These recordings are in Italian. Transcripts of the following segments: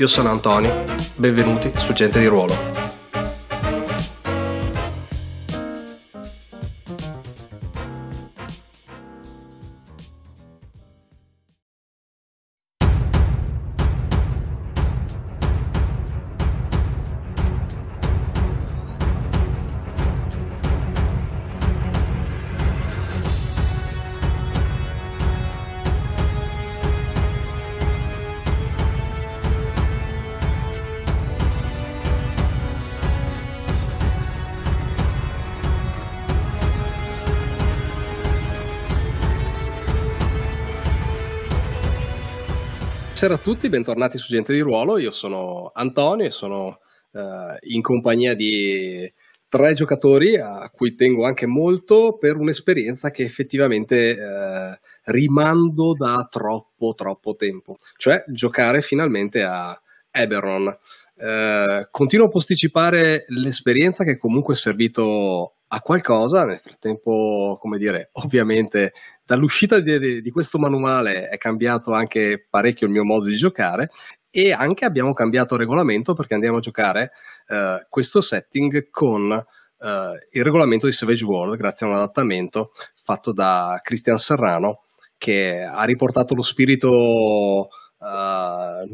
Io sono Antonio, benvenuti su Gente di Ruolo. Buonasera a tutti, bentornati su Gente di Ruolo. Io sono Antonio e sono uh, in compagnia di tre giocatori a cui tengo anche molto per un'esperienza che effettivamente uh, rimando da troppo, troppo tempo, cioè giocare finalmente a Eberron. Uh, continuo a posticipare l'esperienza che comunque è servito a qualcosa, nel frattempo, come dire, ovviamente dall'uscita di, di, questo manuale è cambiato anche parecchio il mio modo di giocare e anche abbiamo cambiato regolamento perché andiamo a giocare uh, questo setting con uh, il regolamento di Savage World grazie a un adattamento fatto da Cristian Serrano che ha riportato lo spirito uh,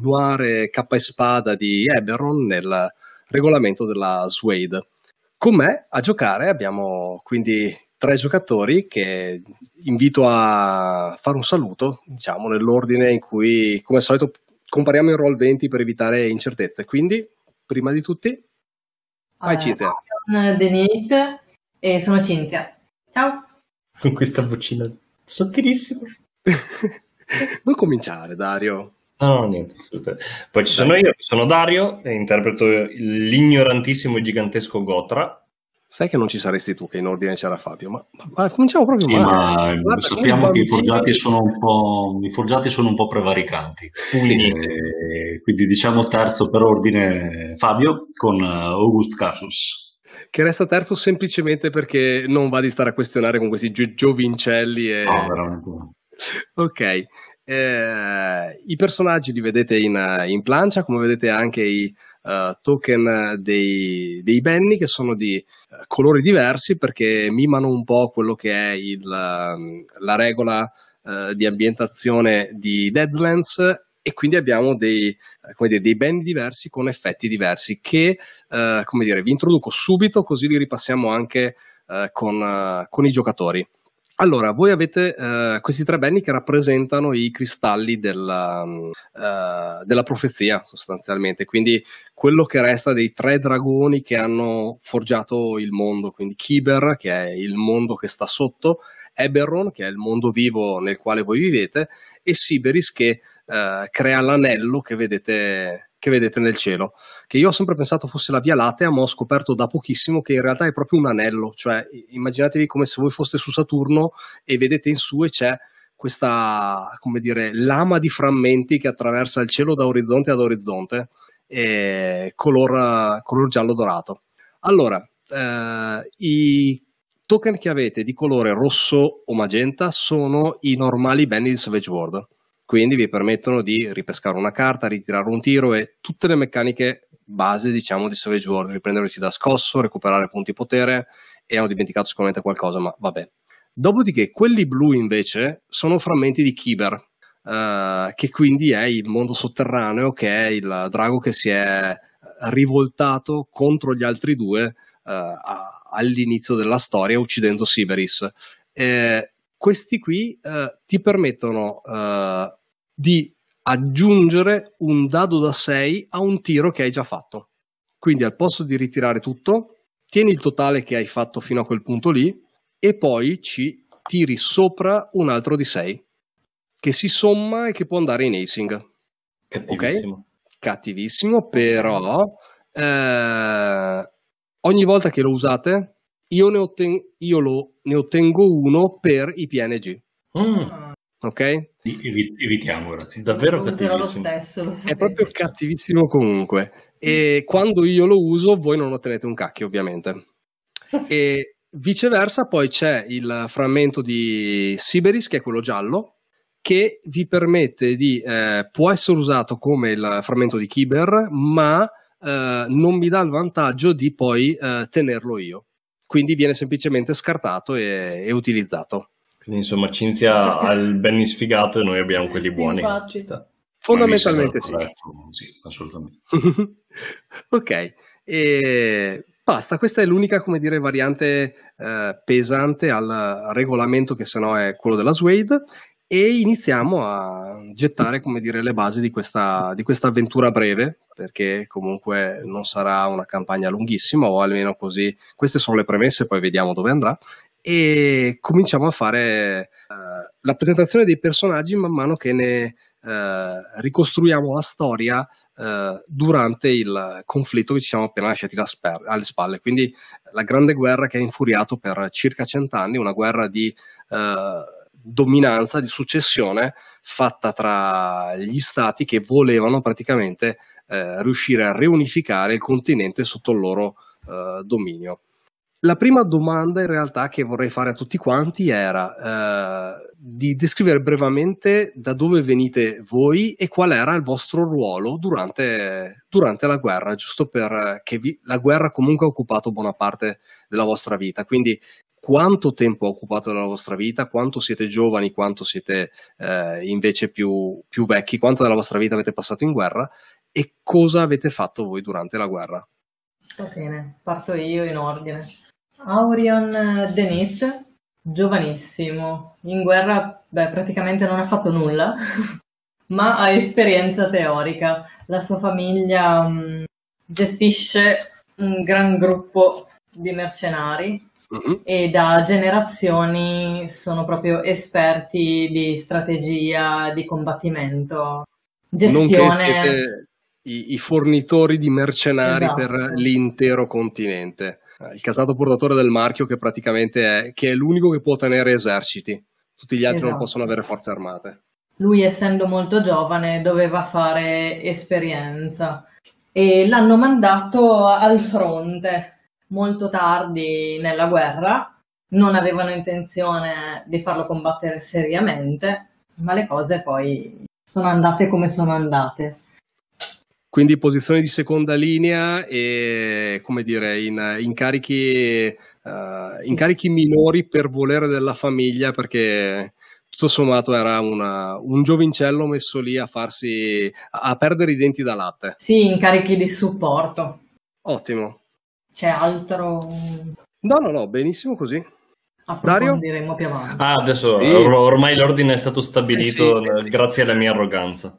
noir cappa e spada di Eberron nel regolamento della Suede. Con me a giocare abbiamo quindi tre giocatori che invito a fare un saluto, diciamo, nell'ordine in cui, come al solito, compariamo in roll 20 per evitare incertezze. Quindi, prima di tutti, vai uh, Cinzia. Sono Denise e sono Cinzia. Ciao. Con questa vocina sottilissima. non cominciare, Dario. No, no, niente, assolutamente. Poi ci sono io, sono Dario e interpreto l'ignorantissimo e gigantesco Gotra. Sai che non ci saresti tu, che in ordine c'era Fabio, ma, ma, ma cominciamo proprio sì, male. Ma sappiamo che i forgiati, sono un po', i forgiati sono un po' prevaricanti. Sì. E, quindi diciamo terzo per ordine Fabio con uh, August Casus. Che resta terzo semplicemente perché non va di stare a questionare con questi gio- giovincelli. E... No, veramente. Ok, eh, I personaggi li vedete in, in, plancia, come vedete anche i uh, token dei, dei Benny che sono di uh, colori diversi perché mimano un po' quello che è il, uh, la regola di ambientazione di Deadlands e quindi abbiamo dei, dire, dei band diversi con effetti diversi che come dire, vi introduco subito così li ripassiamo anche con, con i giocatori. Allora, voi avete uh, questi tre benni che rappresentano i cristalli della, uh, della, profezia, sostanzialmente, quindi quello che resta dei tre dragoni che hanno forgiato il mondo, quindi Kiber, che è il mondo che sta sotto, Eberron, che è il mondo vivo nel quale voi vivete, e Siberis, che uh, crea l'anello che vedete che vedete nel cielo, che io ho sempre pensato fosse la Via Lattea, ma ho scoperto da pochissimo che in realtà è proprio un anello, cioè immaginatevi come se voi foste su Saturno e vedete in su e c'è questa, come dire, lama di frammenti che attraversa il cielo da orizzonte ad orizzonte, e color, color giallo dorato. Allora, eh, i token che avete di colore rosso o magenta sono i normali benny di Savage World quindi vi permettono di ripescare una carta, ritirare un tiro e tutte le meccaniche base diciamo di Savage World, riprendersi da scosso, recuperare punti potere e hanno dimenticato sicuramente qualcosa, ma vabbè. Dopodiché quelli blu invece sono frammenti di Kiber, uh, che quindi è il mondo sotterraneo, che è il drago che si è rivoltato contro gli altri due uh, a, all'inizio della storia uccidendo Siberis. Eh, questi qui eh, ti permettono eh, di aggiungere un dado da 6 a un tiro che hai già fatto. Quindi al posto di ritirare tutto, tieni il totale che hai fatto fino a quel punto lì e poi ci tiri sopra un altro di 6 che si somma e che può andare in acing. Cattivissimo. Okay? cattivissimo, però eh, ogni volta che lo usate io ne, otten- io lo, ne ottengo uno per i PNG. Mm. Ok? evitiamo, grazie. Davvero cattivissimo. Stesso, è proprio cattivissimo comunque. E quando io lo uso, voi non ottenete un cacchio, ovviamente. e viceversa, poi c'è il frammento di Siberis, che è quello giallo, che vi permette di. Eh, può essere usato come il frammento di Kiber, ma eh, non mi dà il vantaggio di poi eh, tenerlo io. Quindi viene semplicemente scartato e, e utilizzato. Quindi insomma Cinzia ha il Benny sfigato e noi abbiamo quelli sì, buoni. Fondamentalmente sì. sì. assolutamente. ok, e basta, questa è l'unica, come dire, variante eh, pesante al regolamento che se no è quello della Suede e iniziamo a gettare come dire, le basi di questa, di questa, avventura breve, perché comunque non sarà una campagna lunghissima, o almeno così. Queste sono le premesse, poi vediamo dove andrà. E cominciamo a fare uh, la presentazione dei personaggi man mano che ne uh, ricostruiamo la storia uh, durante il conflitto che ci siamo appena lasciati sper- alle spalle. Quindi la grande guerra che ha infuriato per circa cent'anni, una guerra di dominanza, di successione fatta tra gli stati che volevano praticamente riuscire a riunificare il continente sotto il loro dominio. La prima domanda in realtà che vorrei fare a tutti quanti era eh, di descrivere brevemente da dove venite voi e qual era il vostro ruolo durante, durante la guerra, giusto perché vi, la guerra comunque ha occupato buona parte della vostra vita. Quindi quanto tempo ha occupato della vostra vita, quanto siete giovani, quanto siete eh, invece più, più, vecchi, quanto della vostra vita avete passato in guerra e cosa avete fatto voi durante la guerra. Va bene, parto io in ordine. Aurion Denit, giovanissimo, in guerra beh, praticamente non ha fatto nulla, ma ha esperienza teorica. La sua famiglia mh, mm, gestisce un gran gruppo di mercenari uh-huh. e da generazioni sono proprio esperti di strategia, di combattimento, gestione. I, i, fornitori di mercenari esatto. per l'intero continente. Il casato portatore del marchio che praticamente è, che è l'unico che può tenere eserciti. Tutti gli altri esatto. non possono avere forze armate. Lui, essendo molto giovane, doveva fare esperienza e l'hanno mandato al fronte molto tardi nella guerra, non avevano intenzione di farlo combattere seriamente, ma le cose poi sono andate come sono andate. Quindi posizioni di seconda linea e, come dire, in, incarichi, uh, sì. incarichi minori per volere della famiglia, perché tutto sommato era una, un giovincello messo lì a farsi a perdere i denti da latte. Sì, incarichi di supporto. Ottimo. C'è altro? No, no, no, benissimo così. Dario? più avanti. Ah, adesso sì. or- ormai l'ordine è stato stabilito eh sì, sì. grazie alla mia arroganza.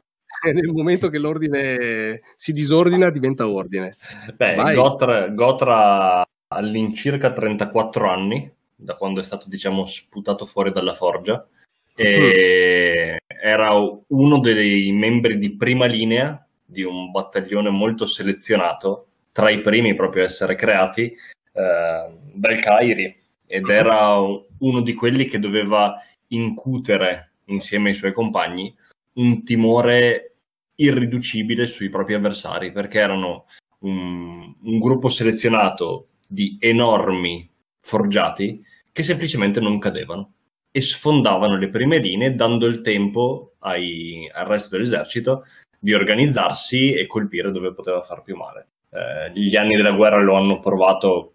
Nel momento che l'ordine si disordina, diventa ordine. Beh, Gotra, Gotra all'incirca 34 anni, da quando è stato, diciamo, sputato fuori dalla forgia, e mm. era uno dei membri di prima linea di un battaglione molto selezionato tra i primi proprio a essere creati eh, dal Cairi ed era uno di quelli che doveva incutere insieme ai suoi compagni un timore irriducibile sui propri avversari perché erano un, un gruppo selezionato di enormi forgiati che semplicemente non cadevano e sfondavano le prime linee dando il tempo ai, al resto dell'esercito di organizzarsi e colpire dove poteva far più male. Eh, gli anni della guerra lo hanno provato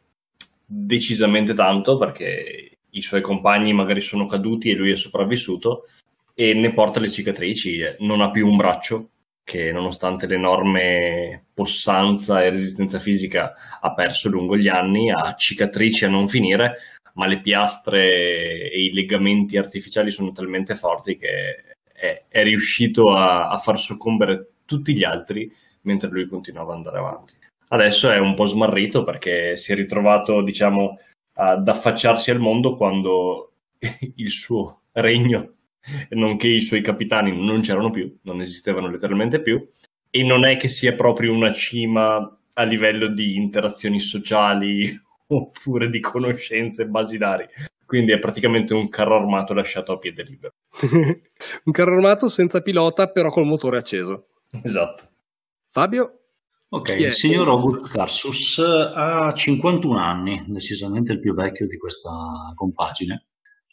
decisamente tanto perché i suoi compagni magari sono caduti e lui è sopravvissuto e ne porta le cicatrici, non ha più un braccio che nonostante l'enorme possanza e resistenza fisica ha perso lungo gli anni, ha cicatrici a non finire, ma le piastre e i legamenti artificiali sono talmente forti che è, è riuscito a, a far soccombere tutti gli altri mentre lui continuava ad andare avanti. Adesso è un po' smarrito perché si è ritrovato, diciamo, ad affacciarsi al mondo quando il suo regno, nonché i suoi capitani, non c'erano più, non esistevano letteralmente più, e non è che sia proprio una cima a livello di interazioni sociali oppure di conoscenze basilari. Quindi è praticamente un carro armato lasciato a piede libero. un carro armato senza pilota, però col motore acceso. Esatto. Fabio? Ok, il signor August Carsus ha 51 anni, decisamente il più vecchio di questa compagine.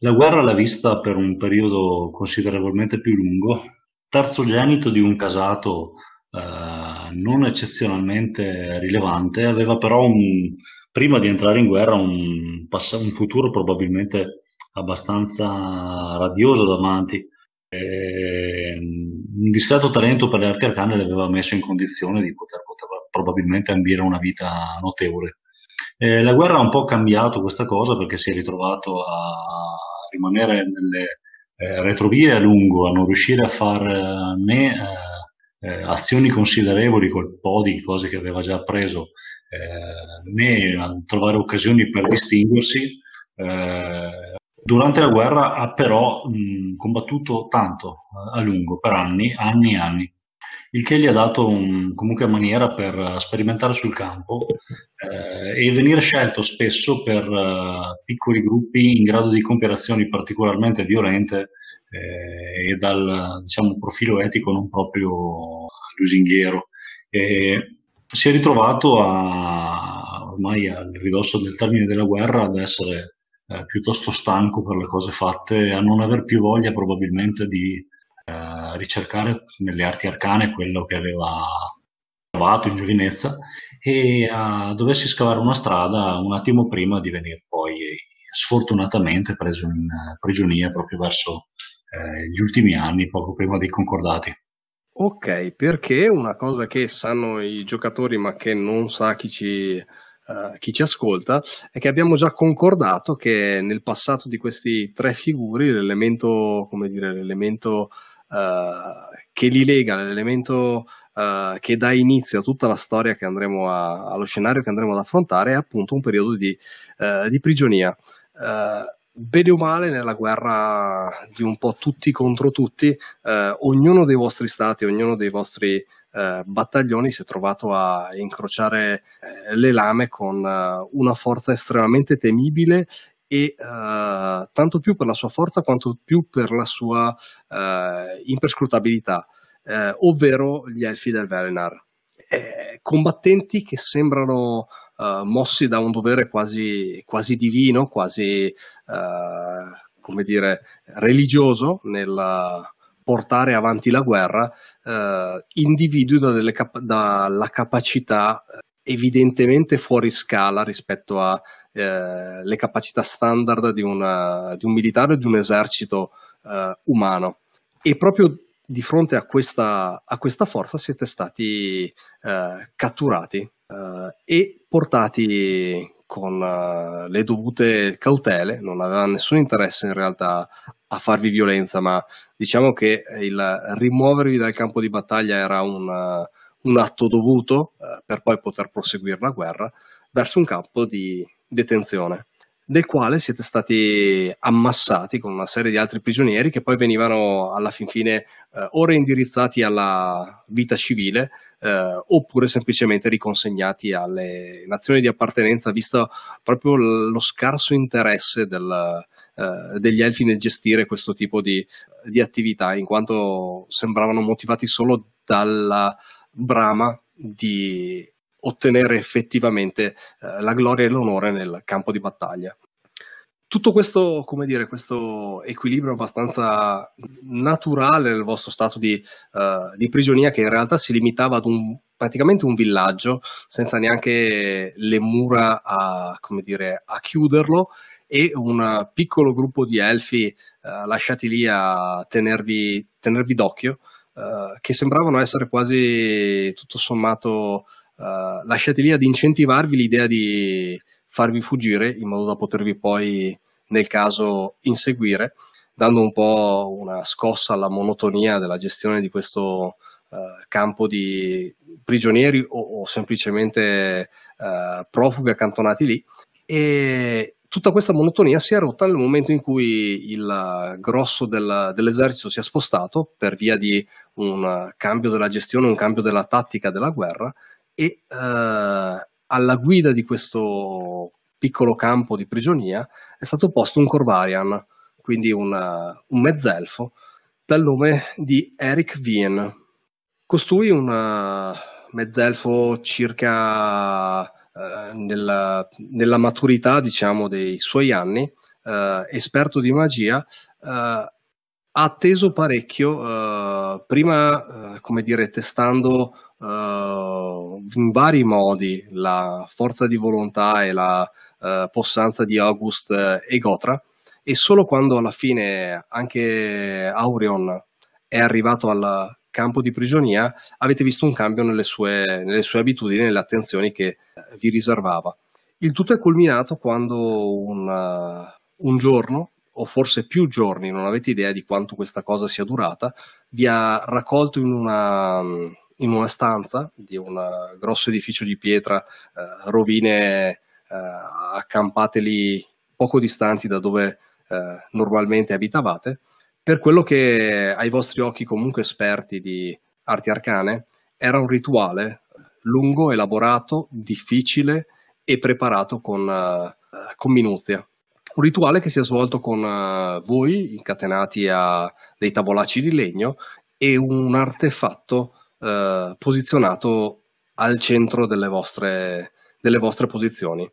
La guerra l'ha vista per un periodo considerevolmente più lungo, terzogenito di un casato eh, non eccezionalmente rilevante, aveva però un, prima di entrare in guerra un, un futuro probabilmente abbastanza radioso davanti. E, un discreto talento per le arti arcane le aveva messo in condizione di poter, poter probabilmente ambire una vita notevole. Eh, la guerra ha un po' cambiato questa cosa perché si è ritrovato a rimanere nelle eh, retrovie a lungo, a non riuscire a fare né eh, eh, azioni considerevoli col po' di cose che aveva già appreso, eh, né a trovare occasioni per distinguersi. Eh, durante la guerra ha però mh, combattuto tanto a lungo, per anni, anni e anni il che gli ha dato un, comunque maniera per sperimentare sul campo eh, e venire scelto spesso per uh, piccoli gruppi in grado di compiere azioni particolarmente violente eh, e dal diciamo, profilo etico non proprio lusinghiero. E si è ritrovato a, ormai al ridosso del termine della guerra ad essere eh, piuttosto stanco per le cose fatte, a non aver più voglia probabilmente di eh, ricercare nelle arti arcane quello che aveva trovato in giovinezza e a doversi scavare una strada un attimo prima di venire poi sfortunatamente preso in prigionia proprio verso eh, gli ultimi anni, poco prima dei concordati. Ok, perché una cosa che sanno i giocatori ma che non sa chi ci, uh, chi ci ascolta è che abbiamo già concordato che nel passato di questi tre figuri l'elemento, come dire, l'elemento che li lega, l'elemento uh, che dà inizio a tutta la storia che andremo a, allo scenario che andremo ad affrontare è appunto un periodo di, uh, di prigionia. bene o male, nella guerra di un po' tutti contro tutti, ognuno dei vostri stati, ognuno dei vostri Uh, battaglioni si è trovato a incrociare uh, le lame con una forza estremamente temibile e uh, tanto più per la sua forza quanto più per la sua uh, imperscrutabilità, uh, ovvero gli elfi del Velenar. Eh, combattenti che sembrano mossi da un dovere quasi, quasi divino, quasi come dire, religioso nel portare avanti la guerra, individui da cap- dalla capacità evidentemente fuori scala rispetto a eh, capacità standard di, una, di, un militare o di un esercito eh, umano. E proprio di fronte a questa, a questa forza siete stati eh, catturati eh, e portati con uh, le dovute cautele, non aveva nessun interesse in realtà a farvi violenza, ma diciamo che il rimuovervi dal campo di battaglia era un, un atto dovuto uh, per poi poter proseguire la guerra verso un campo di, detenzione, del quale siete stati ammassati con una serie di altri prigionieri che poi venivano alla fin fine eh, o reindirizzati alla vita civile eh, oppure semplicemente riconsegnati alle nazioni di appartenenza, visto proprio lo scarso interesse del, eh, degli elfi nel gestire questo tipo di, di attività, in quanto sembravano motivati solo dalla brama di ottenere effettivamente eh, la gloria e l'onore nel campo di battaglia. Tutto questo, come dire, questo equilibrio abbastanza naturale nel vostro stato di, uh, di prigionia che in realtà si limitava ad un, praticamente un villaggio senza neanche le mura a, dire, a chiuderlo e un piccolo gruppo di elfi uh, lasciati lì a tenervi, tenervi d'occhio uh, che sembravano essere quasi tutto sommato uh, lasciate lì ad incentivarvi l'idea di farvi fuggire in modo da potervi poi nel caso inseguire, dando un po' una scossa alla monotonia della gestione di questo uh, campo di prigionieri o, o semplicemente profughi accantonati lì. E tutta questa monotonia si è rotta nel momento in cui il grosso del, dell'esercito si è spostato per via di un cambio della gestione, un cambio della tattica della guerra e eh, alla guida di questo piccolo campo di prigionia è stato posto un Corvarian, quindi una, un mezzelfo, dal nome di Eric Vien. Costui un mezzelfo circa eh, nella, nella, maturità, diciamo, dei suoi anni, eh, esperto di magia, eh, ha atteso parecchio, prima, come dire, testando in vari modi la forza di volontà e la possanza di August e Gotra, e solo quando alla fine anche Aurion è arrivato al campo di prigionia, avete visto un cambio nelle sue, nelle sue abitudini, nelle attenzioni che eh, vi riservava. Il tutto è culminato quando un, uh, un giorno, o forse più giorni, non avete idea di quanto questa cosa sia durata, vi ha raccolto in una, in una stanza di un grosso edificio di pietra, uh, rovine uh, accampate lì poco distanti da dove normalmente abitavate, per quello che ai vostri occhi comunque esperti di arti arcane era un rituale lungo, elaborato, difficile e preparato con, uh, con minuzia. Un rituale che si è svolto con uh, voi incatenati a dei tavolacci di legno e un artefatto uh, posizionato al centro delle vostre, delle vostre posizioni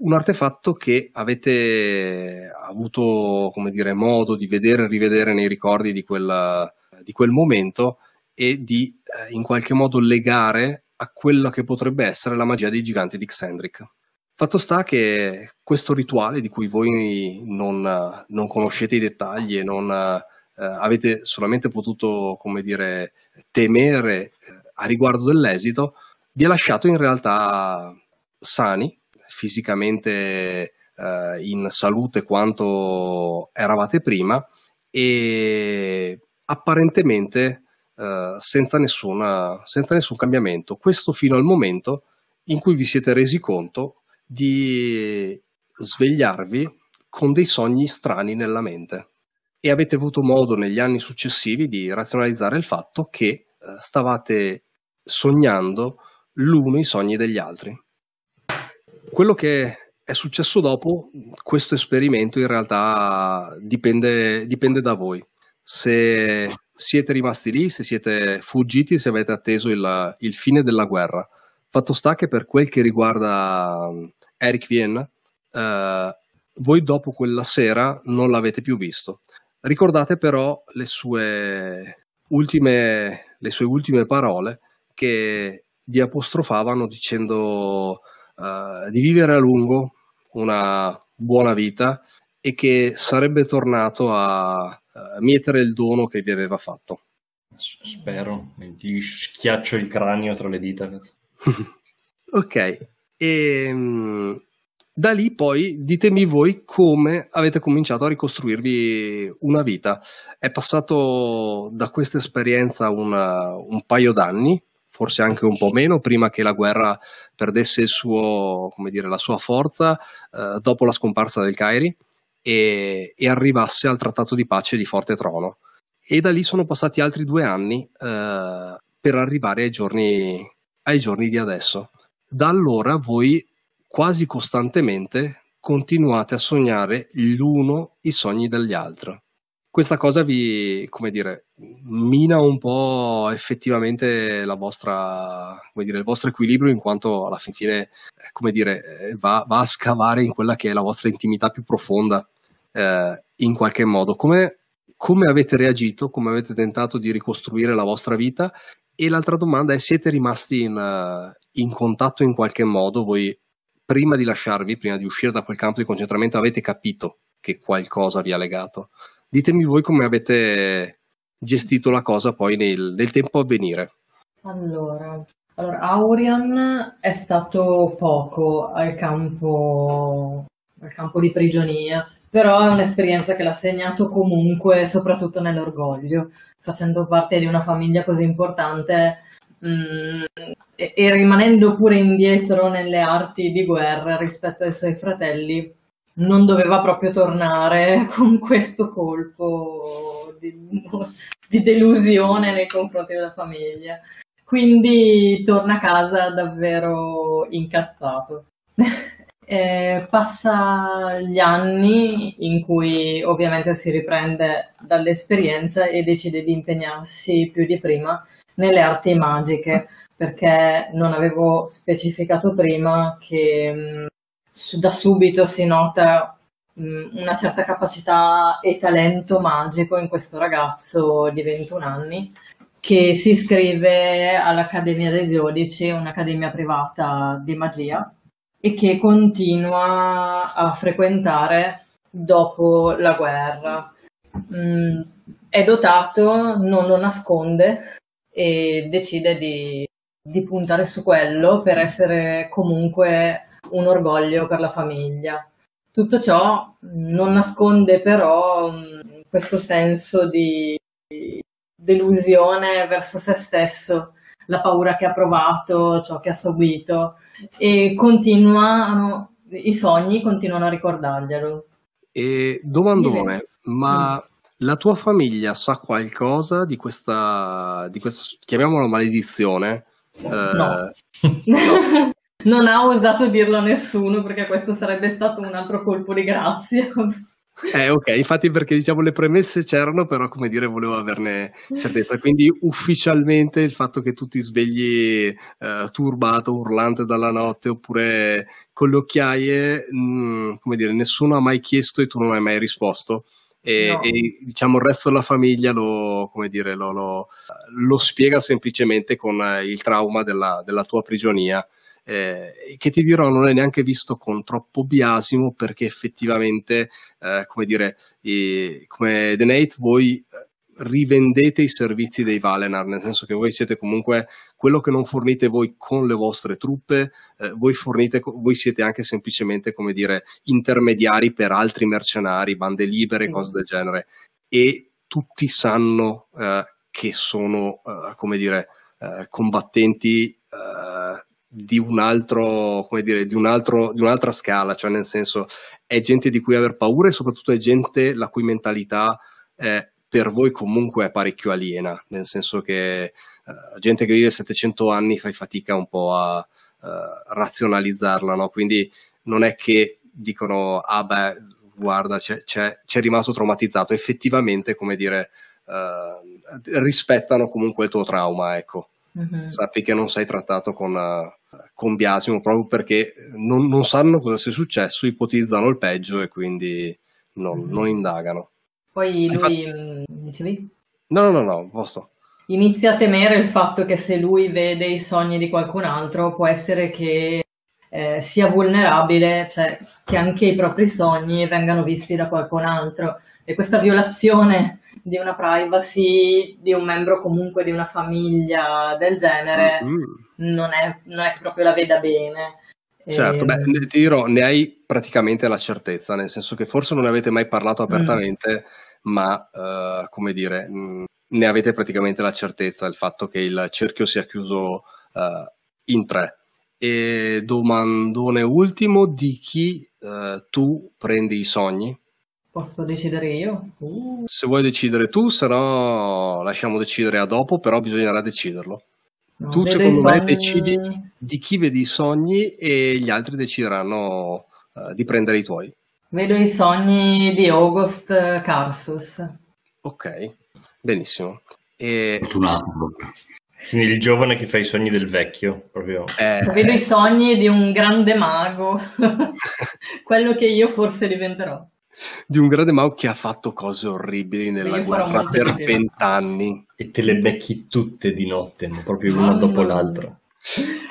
un artefatto che avete avuto come dire, modo di vedere e rivedere nei ricordi di, quella, di quel momento e di eh, in qualche modo legare a quella che potrebbe essere la magia dei giganti di Xendric. Fatto sta che questo rituale, di cui voi non, non conoscete i dettagli e non eh, avete solamente potuto, come dire, temere eh, a riguardo dell'esito, vi ha lasciato in realtà sani, fisicamente eh, in salute quanto eravate prima e apparentemente eh, senza, nessuna, senza nessun cambiamento. Questo fino al momento in cui vi siete resi conto di svegliarvi con dei sogni strani nella mente e avete avuto modo negli anni successivi di razionalizzare il fatto che eh, stavate sognando l'uno i sogni degli altri. Quello che è successo dopo questo esperimento in realtà dipende, dipende da voi. Se siete rimasti lì, se siete fuggiti, se avete atteso il, il fine della guerra. Fatto sta che per quel che riguarda um, Eric Vienna, eh, voi dopo quella sera non l'avete più visto. Ricordate però le sue ultime, le sue ultime parole che vi apostrofavano dicendo uh, di vivere a lungo una buona vita e che sarebbe tornato a uh, mietere il dono che vi aveva fatto. Spero, gli schiaccio il cranio tra le dita. ok, e ehm, da lì poi ditemi voi come avete cominciato a ricostruirvi una vita. È passato da questa esperienza una, un paio d'anni, forse anche un po' meno, prima che la guerra perdesse suo, dire, la sua forza eh, dopo la scomparsa del Cairi e, e, arrivasse al trattato di pace di Forte Trono. E da lì sono passati altri due anni eh, per arrivare ai giorni, ai giorni di adesso. Da allora voi quasi costantemente continuate a sognare l'uno i sogni degli altri questa cosa vi, come dire, mina un po' effettivamente la vostra, come dire, il vostro equilibrio in quanto alla fin fine, come dire, eh, va, va a scavare in quella che è la vostra intimità più profonda eh, in qualche modo. Come, come avete reagito? Come avete tentato di ricostruire la vostra vita? E l'altra domanda è: siete rimasti in, in contatto in qualche modo? Voi prima di lasciarvi, prima di uscire da quel campo di concentramento, avete capito che qualcosa vi ha legato? Ditemi voi come avete gestito la cosa poi nel, nel tempo a venire. Allora, allora, Aurian è stato poco al campo, al campo di prigionia, però è un'esperienza che l'ha segnato comunque, soprattutto nell'orgoglio, facendo parte di una famiglia così importante mh, mm, e, e rimanendo pure indietro nelle arti di guerra rispetto ai suoi fratelli, non doveva proprio tornare con questo colpo di, di delusione nei confronti della famiglia. Quindi torna a casa davvero incazzato. Eh, passa gli anni in cui ovviamente si riprende dall'esperienza e decide di impegnarsi più di prima nelle arti magiche perché non avevo specificato prima che mh, da subito si nota mh, una certa capacità e talento magico in questo ragazzo di 21 anni che si iscrive all'Accademia dei 12, un'accademia privata di magia e che continua a frequentare dopo la guerra. Mm, è dotato, non lo nasconde e decide di, di puntare su quello per essere comunque un orgoglio per la famiglia. Tutto ciò non nasconde però mm, questo senso di delusione verso se stesso, la paura che ha provato, ciò che ha subito e continuano, i sogni continuano a ricordarglielo. E domandone, ma mm. la tua famiglia sa qualcosa di questa, di questa chiamiamola maledizione? No. Eh, no. non ha osato dirlo a nessuno perché questo sarebbe stato un altro colpo di grazia. Eh, ok, infatti perché diciamo le premesse c'erano, però come dire volevo averne certezza. Quindi ufficialmente il fatto che tu ti svegli eh, turbato, urlante dalla notte oppure con le occhiaie, mh, mm, come dire, nessuno ha mai chiesto e tu non hai mai risposto. E, no. e diciamo il resto della famiglia lo, dire, lo, lo, lo spiega semplicemente con il trauma della, della tua prigionia eh, che ti dirò non è neanche visto con troppo biasimo perché effettivamente, eh, come dire, i, come The Nate, voi eh, rivendete i servizi dei Valenar, nel senso che voi siete comunque quello che non fornite voi con le vostre truppe, eh, voi, fornite, voi siete anche semplicemente, come dire, intermediari per altri mercenari, bande libere, mm. cose del genere. E tutti sanno eh, che sono, eh, come dire, eh, combattenti di un altro, come dire, di, un altro, di un'altra scala, cioè nel senso è gente di cui aver paura e soprattutto è gente la cui mentalità è, per voi comunque è parecchio aliena, nel senso che uh, gente che vive 700 anni fai fatica un po' a uh, razionalizzarla, no? quindi non è che dicono, ah beh, guarda, c'è, c'è, c'è rimasto traumatizzato, effettivamente, come dire, uh, rispettano comunque il tuo trauma, ecco. Mm-hmm. Sappi che non sei trattato con, con biasimo proprio perché non, non, sanno cosa sia successo, ipotizzano il peggio e quindi non, mm-hmm. non indagano. Poi lui, Infatti... Mm, dicevi? No, no, no, no, posto. Inizia a temere il fatto che se lui vede i sogni di qualcun altro può essere che eh, sia vulnerabile, cioè che anche i propri sogni vengano visti da qualcun altro. E questa violazione di una privacy di un membro comunque di una famiglia del genere mm-hmm. non, è, non, è, che proprio la veda bene. Certo, beh, ti dirò, ne hai praticamente la certezza, nel senso che forse non ne avete mai parlato apertamente, mm. ma uh, come dire, mh, mm, ne avete praticamente la certezza del fatto che il cerchio sia chiuso uh, in tre. E domandone ultimo, di chi uh, tu prendi i sogni? Posso decidere io? Uh. Se vuoi decidere tu, se no lasciamo decidere a dopo, però bisognerà deciderlo. Tu secondo me decidi di chi vedi i sogni e gli altri decideranno uh, di prendere i tuoi. Vedo i sogni di August Carsus. Ok, benissimo. E... Fortunato. Quindi il giovane che fa i sogni del vecchio, proprio. Eh, vedo i sogni di un grande mago, quello che io forse diventerò di un grande mago che ha fatto cose orribili nella guerra per vent'anni. E te le becchi tutte di notte, proprio una dopo l'altra.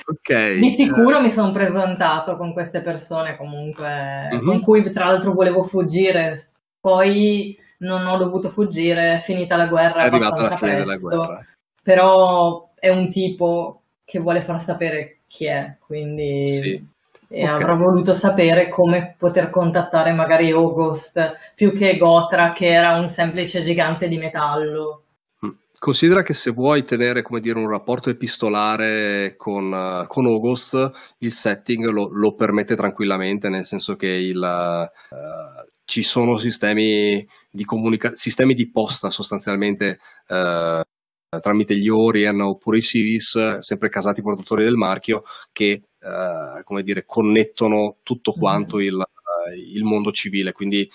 Ok. Di sicuro mi sono presentato con queste persone comunque, uh-huh. con cui tra l'altro volevo fuggire. Poi non ho dovuto fuggire, è finita la guerra. È arrivata la fine della guerra. Però è un tipo che vuole far sapere chi è, quindi... Sì e okay. avrò voluto sapere come poter contattare magari August più che Gotra che era un semplice gigante di metallo. Mm, Considera che se vuoi tenere come dire, un rapporto epistolare con, uh, con August, il setting lo, lo, permette tranquillamente, nel senso che il, uh, ci sono sistemi di, comunica- sistemi di posta sostanzialmente uh, tramite gli Orien oppure i Siris, sempre casati portatori del marchio, che come dire, connettono tutto quanto mm. il, il mondo civile. Quindi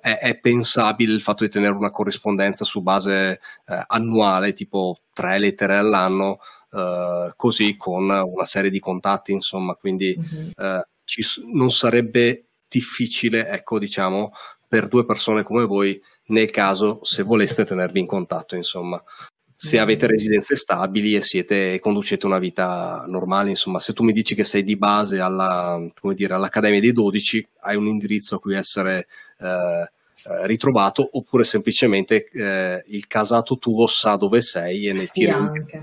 è, è, pensabile il fatto di tenere una corrispondenza su base eh, annuale, tipo tre lettere all'anno, eh, così con una serie di contatti, insomma, quindi mm-hmm. eh, ci, non sarebbe difficile, ecco, diciamo, per due persone come voi, nel caso se voleste tenervi in contatto, insomma se avete residenze stabili e siete, conducete una vita normale, insomma, se tu mi dici che sei di base alla, dire, all'Accademia dei 12, hai un indirizzo a cui essere eh, eh, ritrovato, oppure semplicemente eh, il casato tuo sa dove sei e ne sì, tira anche.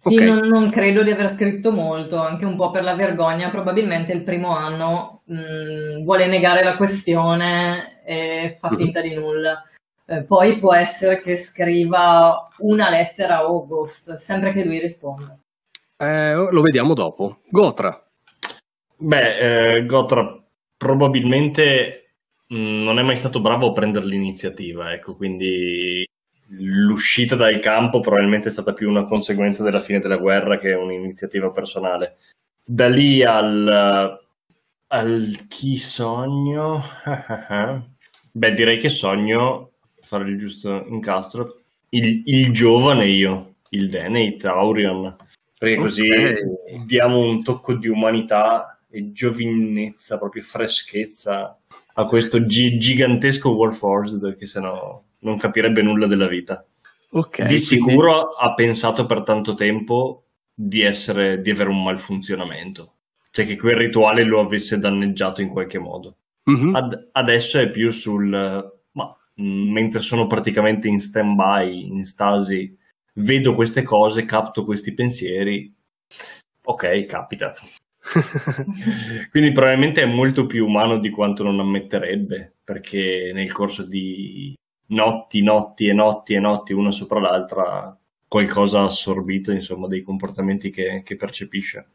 Sì, okay. non, non, credo di aver scritto molto, anche un po' per la vergogna. Probabilmente il primo anno mh, mm, vuole negare la questione e fa finta mm-hmm. di nulla. Eh, poi può essere che scriva una lettera a August, sempre che lui risponda. Eh, lo vediamo dopo. Gotra. Beh, eh, Gotra probabilmente mh, mm, non è mai stato bravo a prendere l'iniziativa, ecco, quindi l'uscita dal campo probabilmente è stata più una conseguenza della fine della guerra che un'iniziativa personale. Da lì al, al chi sogno? Beh, direi che sogno fare il giusto incastro, il, il giovane io, il Denate, Aurion, perché così okay. diamo un tocco di umanità e giovinezza, proprio freschezza a questo gi- gigantesco Warforged che sennò non capirebbe nulla della vita. Okay, di sicuro quindi... ha pensato per tanto tempo di, essere, di avere un malfunzionamento, cioè che quel rituale lo avesse danneggiato in qualche modo. Mm-hmm. Ad- adesso è più sul mentre sono praticamente in stand by, in stasi, vedo queste cose, capto questi pensieri, ok, capita. Quindi probabilmente è molto più umano di quanto non ammetterebbe, perché nel corso di notti, notti e notti e notti una sopra l'altra qualcosa ha assorbito, insomma, dei comportamenti che, che percepisce.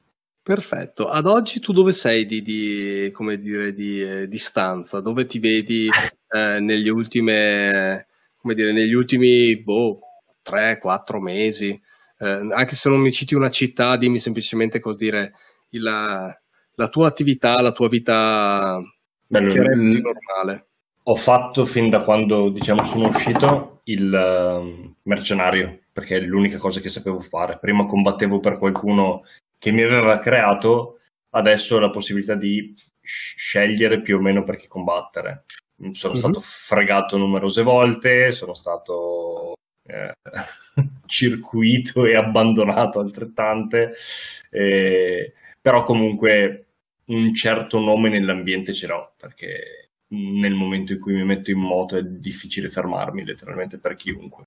Perfetto. Ad oggi tu dove sei di, di come dire, di eh, distanza? Dove ti vedi eh, negli ultime, come dire, negli ultimi boh, 3-4 mesi? Eh, anche se non mi citi una città, dimmi semplicemente così dire il, la tua attività, la tua vita Bello, che reputi normale. Ho fatto fin da quando diciamo sono uscito il uh, mercenario, perché è l'unica cosa che sapevo fare. Prima combattevo per qualcuno che mi aveva creato, adesso la possibilità di scegliere più o meno per chi combattere. Sono mm-hmm. stato fregato numerose volte, sono stato eh, circuito e abbandonato altrettante, eh, però comunque un certo nome nell'ambiente ce l'ho, perché nel momento in cui mi metto in moto è difficile fermarmi letteralmente per chiunque.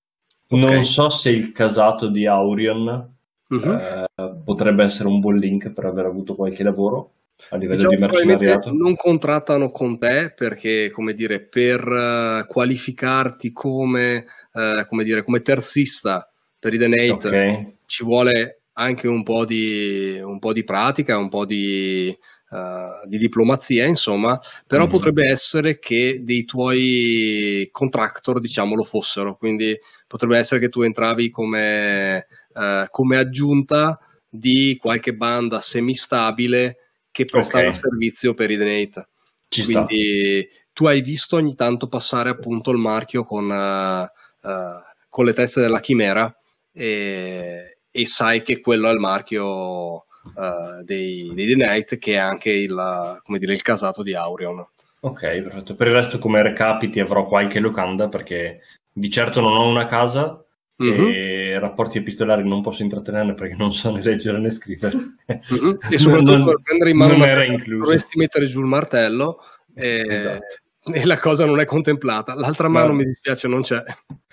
Okay. Non so se il casato di Aurion Uh-huh. Eh, potrebbe essere un buon link per aver avuto qualche lavoro a livello diciamo, di mercenariato. Non contrattano con te perché, come dire, per uh, qualificarti come, uh, come, dire, come terzista per i Denate okay. ci vuole anche un po' di, un po di pratica, un po' di, uh, di diplomazia, insomma, però mm-hmm. potrebbe essere che dei tuoi contractor, diciamo, lo fossero, quindi potrebbe essere che tu entravi come eh, come aggiunta di qualche banda semistabile che prestava okay. servizio per i Denate. Ci Quindi sta. tu hai visto ogni tanto passare appunto il marchio con, uh, uh, con le teste della chimera e, e, sai che quello è il marchio uh, dei, dei Denate che è anche il, dire, il casato di Aurion. Ok, perfetto. Per il resto come recapiti avrò qualche locanda perché di certo non ho una casa mm-hmm. e rapporti epistolari non posso intrattenerne perché non so né leggere né scrivere. Mm-hmm. E soprattutto non, prendere in mano non era incluso. dovresti mettere giù il martello e, esatto. e la cosa non è contemplata. L'altra mano no. mi dispiace non c'è.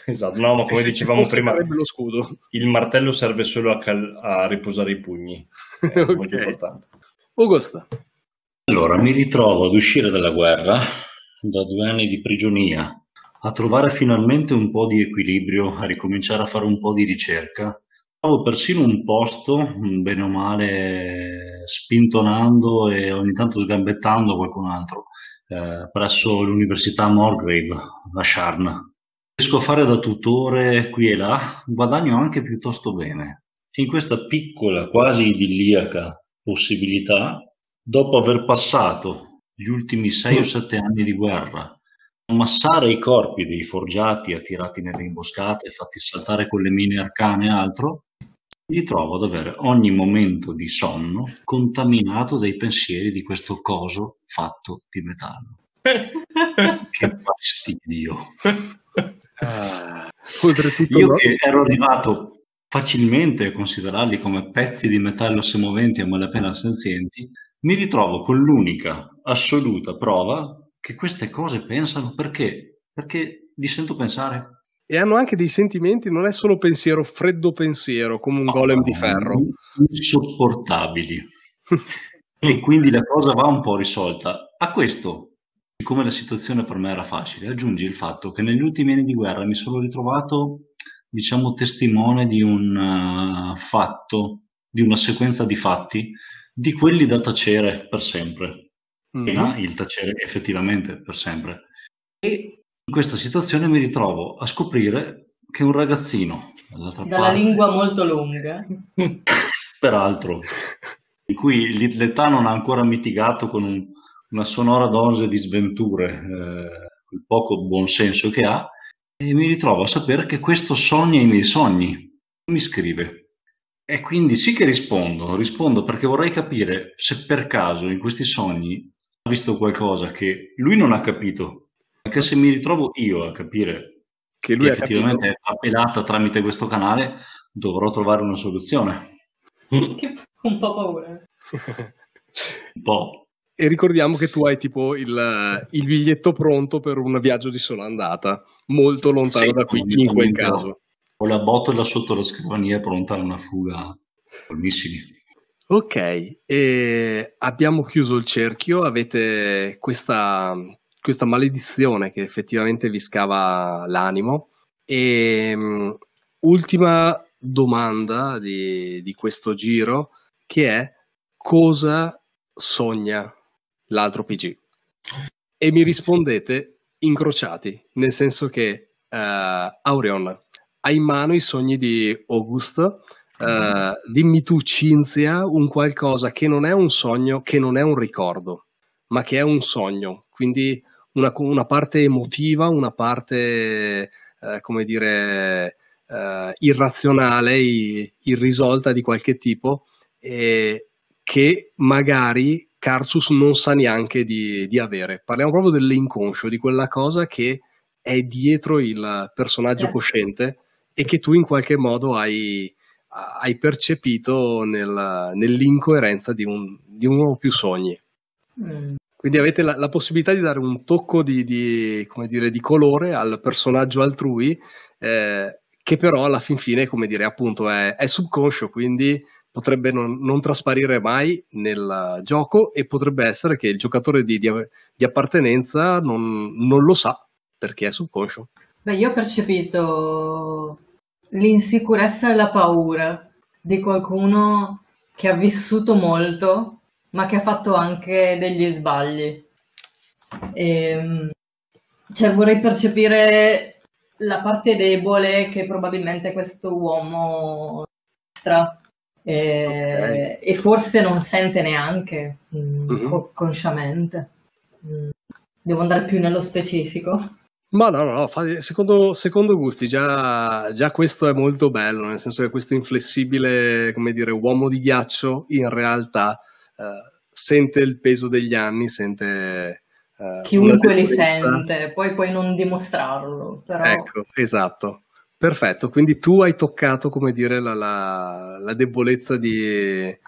Esatto, no, ma come dicevamo prima, lo scudo. il martello serve solo a, cal- a riposare i pugni. È okay. molto importante. Augusta. Allora, mi ritrovo ad uscire dalla guerra da due anni di prigionia a trovare finalmente un po' di equilibrio, a ricominciare a fare un po' di ricerca. Trovo persino un posto, bene o male, spintonando e ogni tanto sgambettando qualcun altro, eh, presso l'Università Morgrave, a Sharn. Riesco a fare da tutore qui e là, guadagno anche piuttosto bene. In questa piccola, quasi idilliaca possibilità, dopo aver passato gli ultimi sei o sette anni di guerra, ammassare i corpi dei forgiati attirati nelle imboscate, fatti saltare con le mine arcane e altro, mi ritrovo ad avere ogni momento di sonno contaminato dai pensieri di questo coso fatto di metallo. che fastidio! Ah, oltretutto, Io no? che ero arrivato facilmente a considerarli come pezzi di metallo semoventi a malapena senzienti, mi ritrovo con l'unica assoluta prova che queste cose pensano perché? Perché li sento pensare. E hanno anche dei sentimenti, non è solo pensiero, freddo pensiero, come un golem di ferro. Insopportabili. e quindi la cosa va un po' risolta. A questo, siccome la situazione per me era facile, aggiungi il fatto che negli ultimi anni di guerra mi sono ritrovato, diciamo, testimone di un uh, fatto, di una sequenza di fatti, di quelli da tacere per sempre. Mm. Pena il tacere effettivamente per sempre. E in questa situazione mi ritrovo a scoprire che un ragazzino, dall'altra Dalla parte, lingua molto lunga. peraltro, di cui l'età non ha ancora mitigato con un- una sonora dose di sventure, eh, il poco buonsenso che ha, e mi ritrovo a sapere che questo sogna i miei sogni, mi scrive. E quindi sì che rispondo, rispondo perché vorrei capire se per caso in questi sogni ha visto qualcosa che lui non ha capito, perché se mi ritrovo io a capire Che lui che ha capito. effettivamente è appellata tramite questo canale, dovrò trovare una soluzione. Che un po' paura. Un po'. E ricordiamo che tu hai tipo il, il biglietto pronto per un viaggio di sola andata, molto lontano Sì, da qui, in quel caso. Ho la botola sotto la scrivania pronta a una fuga con missili. Ok, e abbiamo chiuso il cerchio, avete questa, questa maledizione che effettivamente vi scava l'animo. E mh, ultima domanda di, di questo giro, che è cosa sogna l'altro PG? E mi rispondete incrociati, nel senso che eh, Aureon ha in mano i sogni di August. Eh, dimmi tu, Cinzia, un qualcosa che non è un sogno, che non è un ricordo, ma che è un sogno. Quindi una, una parte emotiva, una parte, eh, come dire, eh, irrazionale, irrisolta di qualche tipo, e che magari Carsus non sa neanche di, di avere. Parliamo proprio dell'inconscio, di quella cosa che è dietro il personaggio Eh. cosciente e che tu in qualche modo hai, hai percepito nel- nell'incoerenza di, un- di uno o più sogni. Mm. Quindi avete la, la possibilità di dare un tocco di, di, come dire, di colore al personaggio altrui, eh, che però alla fin fine, come dire, appunto è, è subconscio, quindi potrebbe non, non trasparire mai nel gioco e potrebbe essere che il giocatore di, di- di appartenenza non, non lo sa perché è subconscio. Beh, io ho percepito l'insicurezza e la paura di qualcuno che ha vissuto molto, ma che ha fatto anche degli sbagli. Ehm, cioè, vorrei percepire la parte debole che probabilmente questo uomo mostra. E, e forse non sente neanche mm, Mhm. co- consciamente. Mm. Devo andare più nello specifico. Ma no, no, no, fa- secondo, secondo gusti, già, già questo è molto bello, nel senso che questo inflessibile, come dire, uomo di ghiaccio in realtà eh, sente il peso degli anni, sente eh, Chiunque li sente, poi puoi non dimostrarlo, però Ecco, esatto. Perfetto, quindi tu hai toccato, come dire, la, la- la debolezza di eh,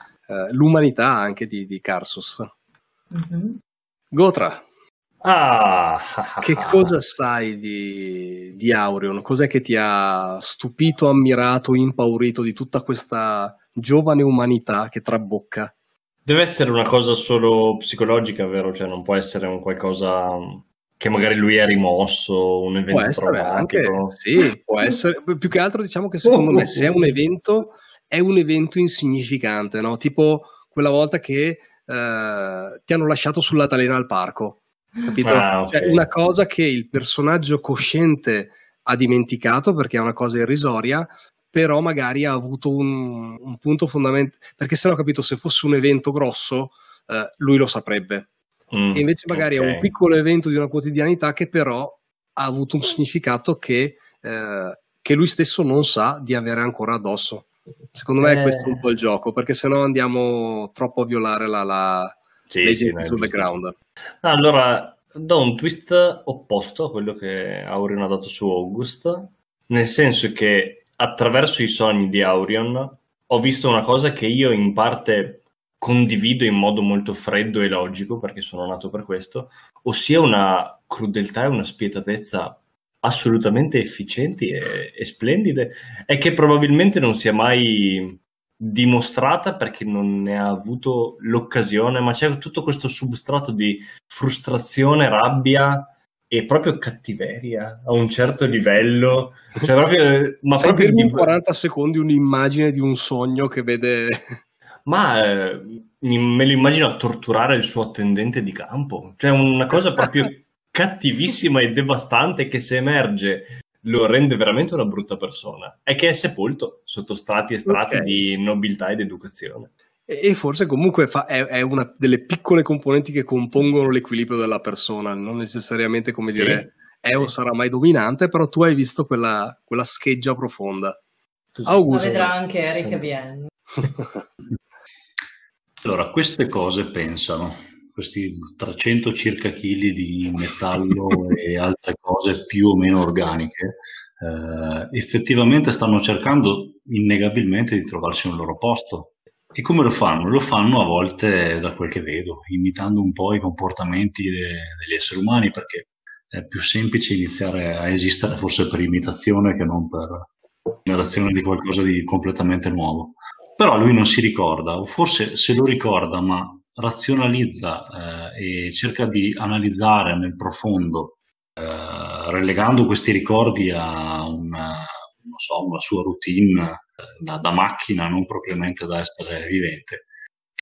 l'umanità anche di, di Carsus. Mhm. Gotra, Ah, che cosa sai di, di Aureon? Cos'è che ti ha stupito, ammirato, impaurito di tutta questa giovane umanità che trabocca? Deve essere una cosa solo psicologica, vero? Cioè non può essere un qualcosa che magari lui è rimosso, un evento può essere anche, sì, può essere, più che altro diciamo che secondo me se è un evento, è un evento insignificante, no? Tipo quella volta che eh, ti hanno lasciato sull'altalena al parco, capito? Ah, okay. cioè, una cosa che il personaggio cosciente ha dimenticato perché è una cosa irrisoria, però magari ha avuto un, un punto fondamentale, perché se no, capito, se fosse un evento grosso, eh, lui lo saprebbe Mm, e invece magari okay. è un piccolo evento di una quotidianità che però ha avuto un significato che, eh, che lui stesso non sa di avere ancora addosso. Secondo me eh... questo è un po' il gioco, perché se no andiamo troppo a violare la, la sì, sì, sul background. Allora, do un twist opposto a quello che Aurion ha dato su August, nel senso che attraverso i sogni di Aurion ho visto una cosa che io in parte condivido in modo molto freddo e logico, perché sono nato per questo, ossia una crudeltà e una spietatezza assolutamente efficienti e, e splendide, e che probabilmente non sia mai dimostrata perché non ne ha avuto l'occasione, ma c'è tutto questo substrato di frustrazione, rabbia e proprio cattiveria a un certo livello. Cioè proprio, ma Sai proprio in 40 secondi un'immagine di un sogno che vede ma eh, me lo immagino a torturare il suo attendente di campo. Cioè una cosa proprio cattivissima e devastante che se emerge lo rende veramente una brutta persona. E che è sepolto sotto strati e strati okay. di nobiltà ed educazione. E forse comunque fa, è, è, una delle piccole componenti che compongono l'equilibrio della persona, non necessariamente come sì. dire è o sarà mai dominante, però tu hai visto quella, quella scheggia profonda. Augusto. La vedrà anche Eric sì. Bien. Allora, queste cose pensano, questi 300 circa chili di metallo e altre cose più o meno organiche, eh, effettivamente stanno cercando innegabilmente di trovarsi un loro posto. E come lo fanno? Lo fanno a volte, da quel che vedo, imitando un po' i comportamenti de- degli esseri umani, perché è più semplice iniziare a esistere forse per imitazione che non per generazione di qualcosa di completamente nuovo però lui non si ricorda, o forse se lo ricorda, ma razionalizza eh, e cerca di analizzare nel profondo, eh, relegando questi ricordi a una, so, una sua routine eh, da, da, macchina, non propriamente da essere vivente.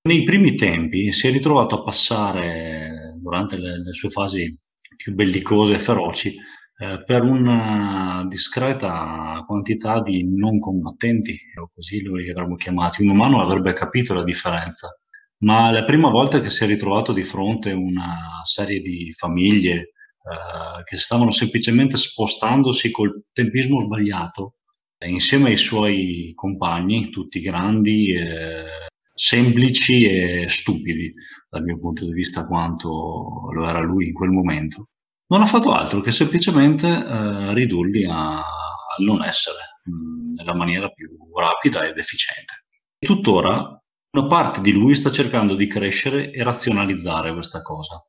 Nei primi tempi si è ritrovato a passare, durante le, le sue fasi più bellicose e feroci, eh, per una discreta quantità di non combattenti, o così li avremmo chiamati. Un umano avrebbe capito la differenza, ma la prima volta che si è ritrovato di fronte a una serie di famiglie eh, che stavano semplicemente spostandosi col tempismo sbagliato, eh, insieme ai suoi compagni, tutti grandi, eh, semplici e stupidi, dal mio punto di vista, quanto lo era lui in quel momento non ha fatto altro che semplicemente eh, ridurli a, al non essere mh, mm, nella maniera più rapida ed efficiente. Tuttora una parte di lui sta cercando di crescere e razionalizzare questa cosa,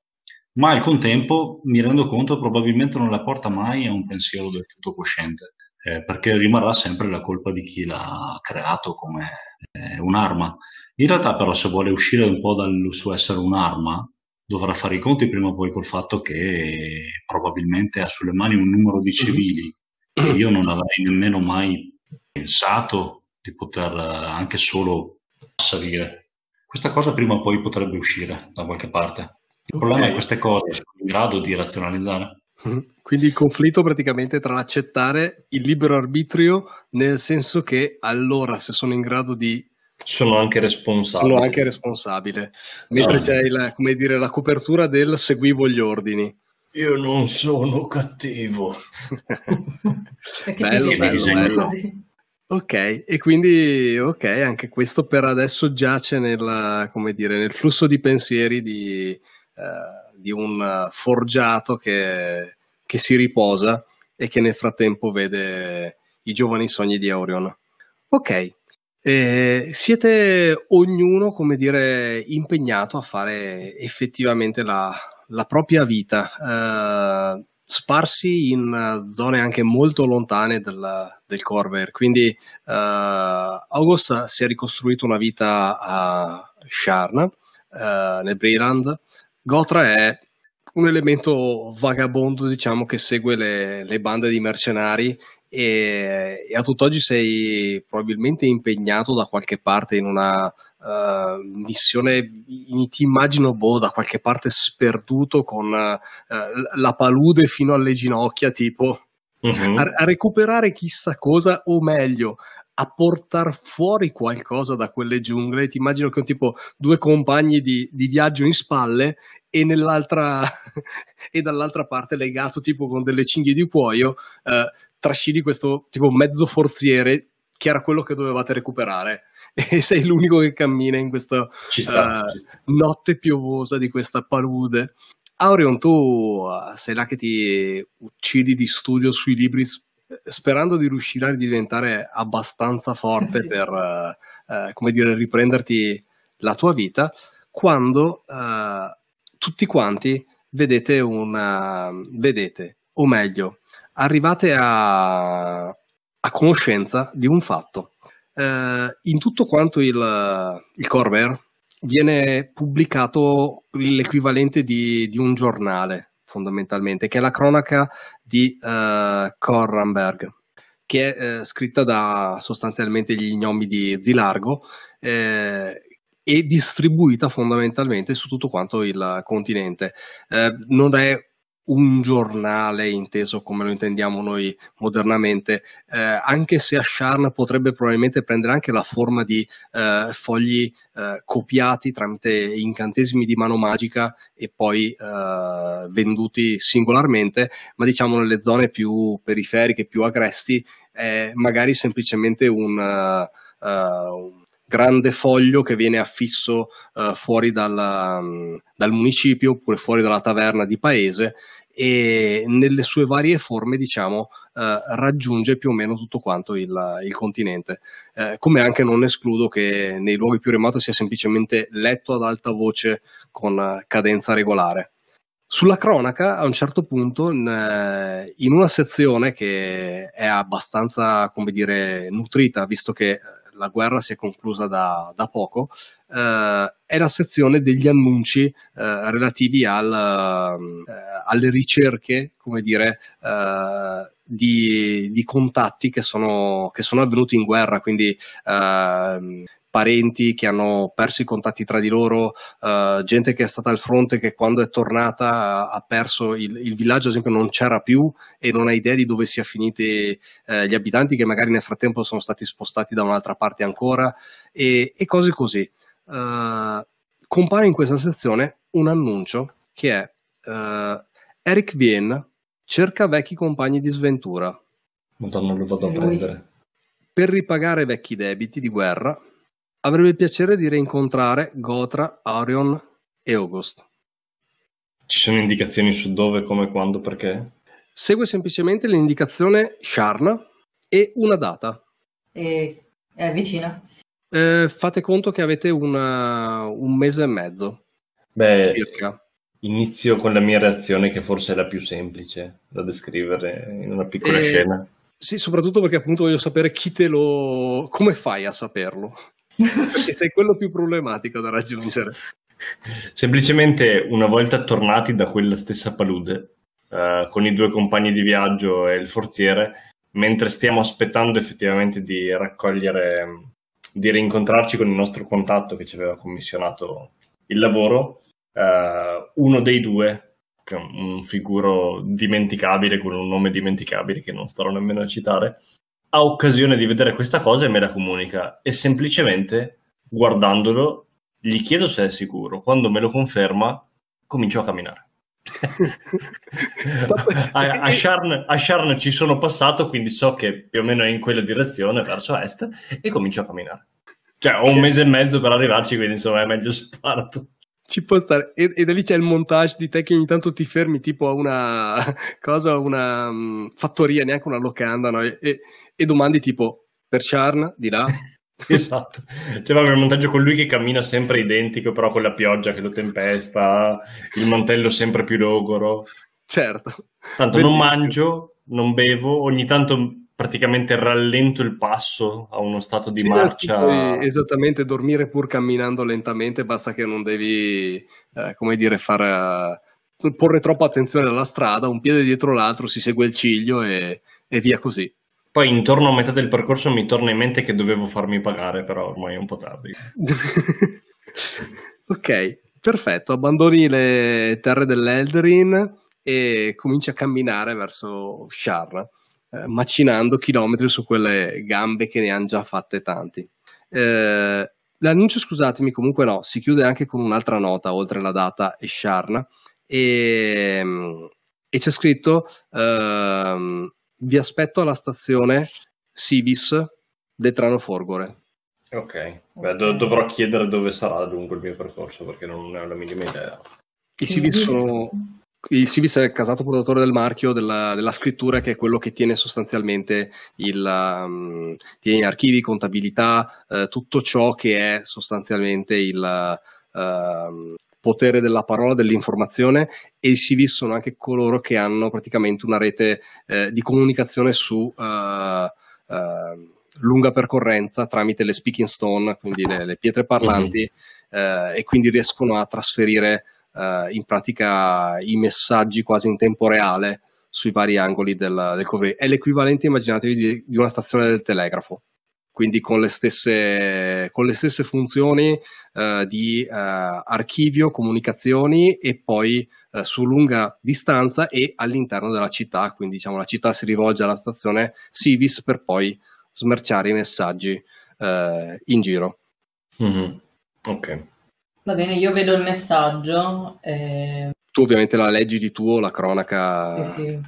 ma al contempo mi rendo conto probabilmente non la porta mai a un pensiero del tutto cosciente, eh, perché rimarrà sempre la colpa di chi l'ha creato come eh, un'arma. In realtà però se vuole uscire un po' dal suo essere un'arma, dovrà fare i conti prima o poi col fatto che probabilmente ha sulle mani un numero di civili che io non avrei nemmeno mai pensato di poter eh, anche solo salire. Questa cosa prima o poi potrebbe uscire da qualche parte. Il problema okay. è che queste cose sono in grado di razionalizzare. Mm-hmm. Quindi il conflitto praticamente tra l'accettare il libero arbitrio nel senso che allora se sono in grado di sono anche responsabile. Sono anche responsabile. Mentre no. c'è il, come dire, la copertura del seguivo gli ordini. Io non sono cattivo. bello, bello, bello. Ok, e quindi ok, anche questo per adesso giace nel, dire, nel flusso di pensieri di, eh, di un forgiato che, che, si riposa e che nel frattempo vede i giovani sogni di Aurion. Ok, eh, siete ognuno, come dire, impegnato a fare effettivamente la, la propria vita, eh, sparsi in zone anche molto lontane del, del Corvair. Quindi eh, August si è ricostruito una vita a Sharn, eh, nel Breland. Gotra è un elemento vagabondo, diciamo, che segue le, le bande di mercenari e, e, a tutt'oggi sei probabilmente impegnato da qualche parte in una uh, missione, ti immagino boh, da qualche parte sperduto con uh, la palude fino alle ginocchia, tipo uh-huh. a, a recuperare chissà cosa, o meglio, a portare fuori qualcosa da quelle giungle. Ti immagino che ho tipo due compagni di, di viaggio in spalle e, nell'altra, e dall'altra parte legato tipo con delle cinghie di cuoio, eh, trascini questo tipo mezzo forziere che era quello che dovevate recuperare e sei l'unico che cammina in questa sta, uh, notte piovosa di questa palude. Aurion, tu sei là che ti uccidi di studio sui libri sperando di riuscire a diventare abbastanza forte sì. per, uh, come dire, riprenderti la tua vita, quando uh, tutti quanti vedete una, vedete, o meglio, arrivate a, a conoscenza di un fatto. Uh, in tutto quanto il, il Corvair viene pubblicato l'equivalente di, di un giornale fondamentalmente, che è la cronaca di eh, Corranberg, che è uh, scritta da sostanzialmente gli gnomi di Zilargo eh, e distribuita fondamentalmente su tutto quanto il continente. Eh, non è un giornale inteso come lo intendiamo noi modernamente, eh, anche se Asharn potrebbe probabilmente prendere anche la forma di eh, fogli eh, copiati tramite incantesimi di mano magica e poi eh, venduti singolarmente, ma diciamo nelle zone più periferiche, più agresti, è magari semplicemente un, uh, un grande foglio che viene affisso uh, fuori dal, um, dal municipio oppure fuori dalla taverna di paese e nelle sue varie forme diciamo eh, raggiunge più o meno tutto quanto il, il continente. Eh, come anche non escludo che nei luoghi più remoti sia semplicemente letto ad alta voce con cadenza regolare. Sulla cronaca a un certo punto eh, in una sezione che è abbastanza come dire nutrita visto che la guerra si è conclusa da, da poco, eh, è la sezione degli annunci eh, relativi al, eh, alle ricerche, come dire, eh, di, di, contatti che sono, che sono, avvenuti in guerra, quindi ehm, parenti che hanno perso i contatti tra di loro, uh, gente che è stata al fronte che quando è tornata ha perso il, il, villaggio, ad esempio, non c'era più e non ha idea di dove sia finiti uh, gli abitanti che magari nel frattempo sono stati spostati da un'altra parte ancora e, e cose così. Uh, compare in questa sezione un annuncio che è Eric Vien cerca vecchi compagni di sventura. Madonna, lo vado a prendere. Per ripagare vecchi debiti di guerra Avrebbe il piacere di rincontrare Gotra, Arion e August. Ci sono indicazioni su dove, come, quando, perché? Segue semplicemente l'indicazione Sharna e una data. E è vicina? Eh, fate conto che avete una, un mese e mezzo. Beh, circa. Inizio con la mia reazione, che forse è la più semplice da descrivere in una piccola eh, scena. Sì, soprattutto perché appunto voglio sapere chi te lo. come fai a saperlo? Perché sei quello più problematico da raggiungere. Semplicemente una volta tornati da quella stessa palude, uh, con i due compagni di viaggio e il forziere, mentre stiamo aspettando effettivamente di raccogliere, di rincontrarci con il nostro contatto che ci aveva commissionato il lavoro, uh, uno dei due, un figuro dimenticabile con un nome dimenticabile che non starò nemmeno a citare, ha occasione di vedere questa cosa e me la comunica e semplicemente guardandolo gli chiedo se è sicuro. Quando me lo conferma, comincio a camminare. a, a, Sharn, a, Sharn, ci sono passato, quindi so che più o meno è in quella direzione, verso est, e comincio a camminare. Cioè, ho un mese e mezzo per arrivarci, quindi insomma è meglio se parto. Ci può stare. E, e, da lì c'è il montage di te che ogni tanto ti fermi tipo a una cosa, una um, fattoria, neanche una locanda, no? E, e domandi tipo per Charn di là. esatto, c'è proprio il montaggio con lui che cammina sempre identico, però con la pioggia che lo tempesta, il mantello sempre più logoro. Certo. Tanto Bellissimo. non mangio, non bevo, ogni tanto praticamente rallento il passo a uno stato di sì, marcia. Puoi esattamente dormire pur camminando lentamente, basta che non devi, eh, come dire, far porre troppa attenzione alla strada, un piede dietro l'altro, si segue il ciglio e, e via così. Poi intorno a metà del percorso mi torna in mente che dovevo farmi pagare, però ormai è un po' tardi. ok, perfetto. Abbandoni le terre dell'Elderin e cominci a camminare verso Sharna, eh, macinando chilometri su quelle gambe che ne hanno già fatte tanti. Eh, l'annuncio, scusatemi, comunque no, si chiude anche con un'altra nota oltre la data e Sharna e, e c'è scritto uh, vi aspetto alla stazione Sivis Detrano Forgore. Ok, Beh, do- dovrò chiedere dove sarà lungo il mio percorso perché non ne ho la minima idea. I Sivis sono il Civis è il casato produttore del marchio della, della, scrittura, che è quello che tiene sostanzialmente il, um, tiene archivi, contabilità, uh, tutto ciò che è sostanzialmente il uh, potere della parola, dell'informazione e i CV sono anche coloro che hanno praticamente una rete uh, di comunicazione su lunga percorrenza tramite le speaking stone, quindi le, le pietre parlanti, mm-hmm. e quindi riescono a trasferire eh, in pratica i messaggi quasi in tempo reale sui vari angoli del, del cover. È l'equivalente, immaginatevi, di, di, una stazione del telegrafo, quindi con le stesse, con le stesse funzioni eh, di eh, archivio, comunicazioni e poi eh, su lunga distanza e all'interno della città, quindi diciamo la città si rivolge alla stazione Civis per poi smerciare i messaggi eh, in giro. Mm-hmm. Ok. Va bene, io vedo il messaggio. E... Tu ovviamente la leggi di tuo, la cronaca. Sì, sì,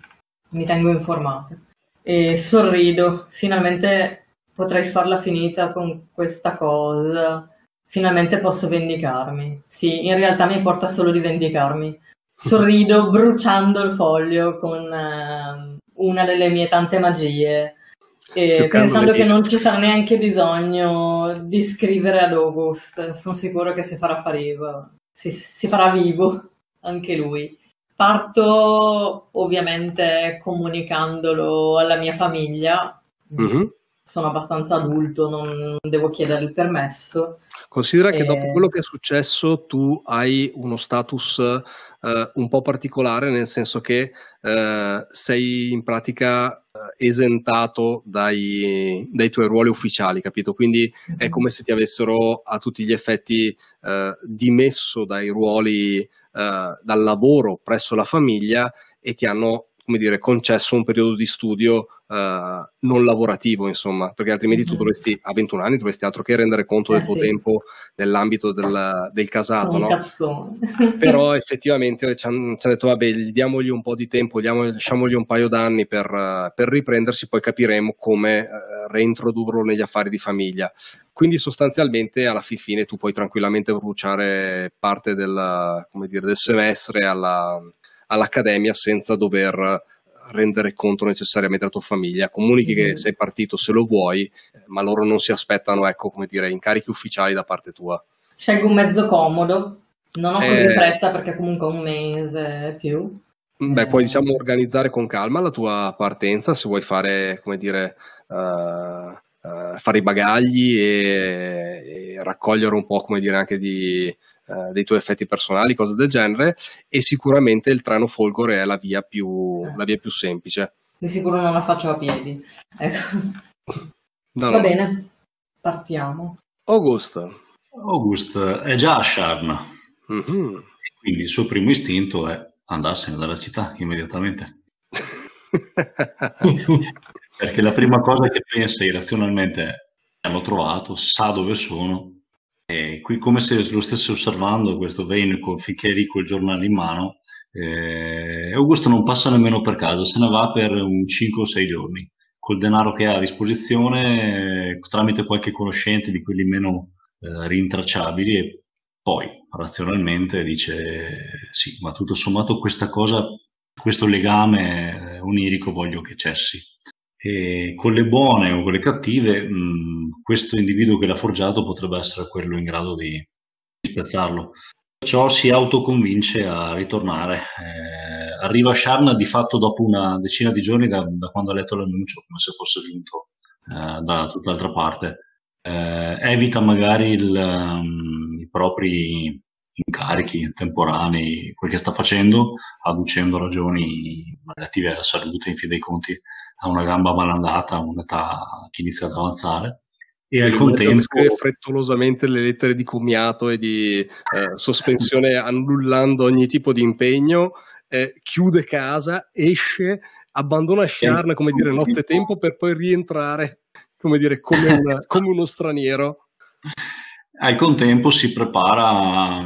mi tengo informato. E sorrido, finalmente potrei farla finita con questa cosa. Finalmente posso vendicarmi. Sì, in realtà mi importa solo di vendicarmi. Sorrido bruciando il foglio con eh, una delle mie tante magie e pensando che non ci sarà neanche bisogno di scrivere ad August, sono sicuro che si farà fare vivo, si, si farà vivo anche lui. Parto ovviamente comunicandolo alla mia famiglia, mm-hmm. Sono abbastanza adulto, non devo chiedere il permesso. Considera che dopo quello che è successo tu hai uno status uh, un po' particolare, nel senso che uh, sei in pratica esentato dai, dai, tuoi ruoli ufficiali, capito? Quindi è mhm. come se ti avessero a tutti gli effetti eh, dimesso dai ruoli, eh, dal lavoro presso la famiglia e ti hanno come dire, concesso un periodo di studio uh, non lavorativo, insomma, perché altrimenti mm-hmm. tu dovresti, a 21 anni, dovresti altro che rendere conto eh, del tuo sì. tempo nell'ambito del, del casato, no? Però effettivamente ci hanno, ci detto, vabbè, diamogli un po' di tempo, diamo, lasciamogli un paio d'anni per, uh, per riprendersi, poi capiremo come uh, reintrodurlo negli affari di famiglia. Quindi sostanzialmente alla fine tu puoi tranquillamente bruciare parte del, dire, del semestre alla, all'accademia senza dover rendere conto necessariamente alla tua famiglia. Comunichi mm-hmm. che sei partito se lo vuoi, ma loro non si aspettano, ecco, come dire, incarichi ufficiali da parte tua. Scelgo un mezzo comodo, non ho così eh... fretta perché comunque un mese più. Beh, eh... puoi diciamo organizzare con calma la tua partenza se vuoi fare, come dire, uh, uh, fare i bagagli e, e, raccogliere un po', come dire, anche di eh, dei tuoi effetti personali, cose del genere, e sicuramente il treno Folgore è la via più, la via più semplice. Di sicuro non la faccio a piedi. Ecco. No, Va no. bene, partiamo. August. August è già a Sharm. Mm-hmm. Quindi il suo primo istinto è andarsene dalla città immediatamente. Perché la prima cosa che pensa irrazionalmente è hanno trovato, sa dove sono, e qui come se lo stesse osservando questo Vane con Ficcheri col giornale in mano, eh, Augusto non passa nemmeno per casa, se ne va per un 5 o 6 giorni, col denaro che ha a disposizione, eh, tramite qualche conoscente di quelli meno eh, rintracciabili e poi razionalmente dice sì, ma tutto sommato questa cosa, questo legame eh, onirico voglio che cessi. E con le buone o con le cattive, mh, questo individuo che l'ha forgiato potrebbe essere quello in grado di, di spezzarlo. Perciò si autoconvince a ritornare. Eh, arriva a Sharna di fatto dopo una decina di giorni da, da quando ha letto l'annuncio, come se fosse giunto eh, da tutt'altra parte. Eh, evita magari il, um, i, propri, incarichi temporanei, quel che sta facendo, adducendo ragioni relative alla salute, in fin dei conti ha una gamba malandata, un'età che inizia ad avanzare. E al contempo scrive frettolosamente le lettere di comiato e di eh, sospensione annullando ogni tipo di impegno, eh, chiude casa, esce, abbandona Sharn come dire notte tempo per poi rientrare come dire come, una, come uno straniero. Al contempo si prepara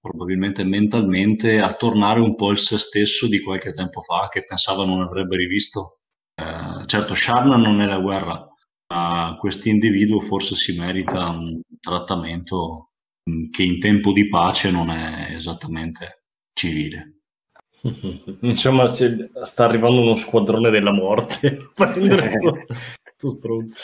probabilmente mentalmente a tornare un po' il se stesso di qualche tempo fa che pensava non avrebbe rivisto. Eh, certo, Sharna non è la guerra, ma questo individuo forse si merita un trattamento mm, che in tempo di pace non è esattamente civile. Insomma, sta arrivando uno squadrone della morte. Sto stronzo.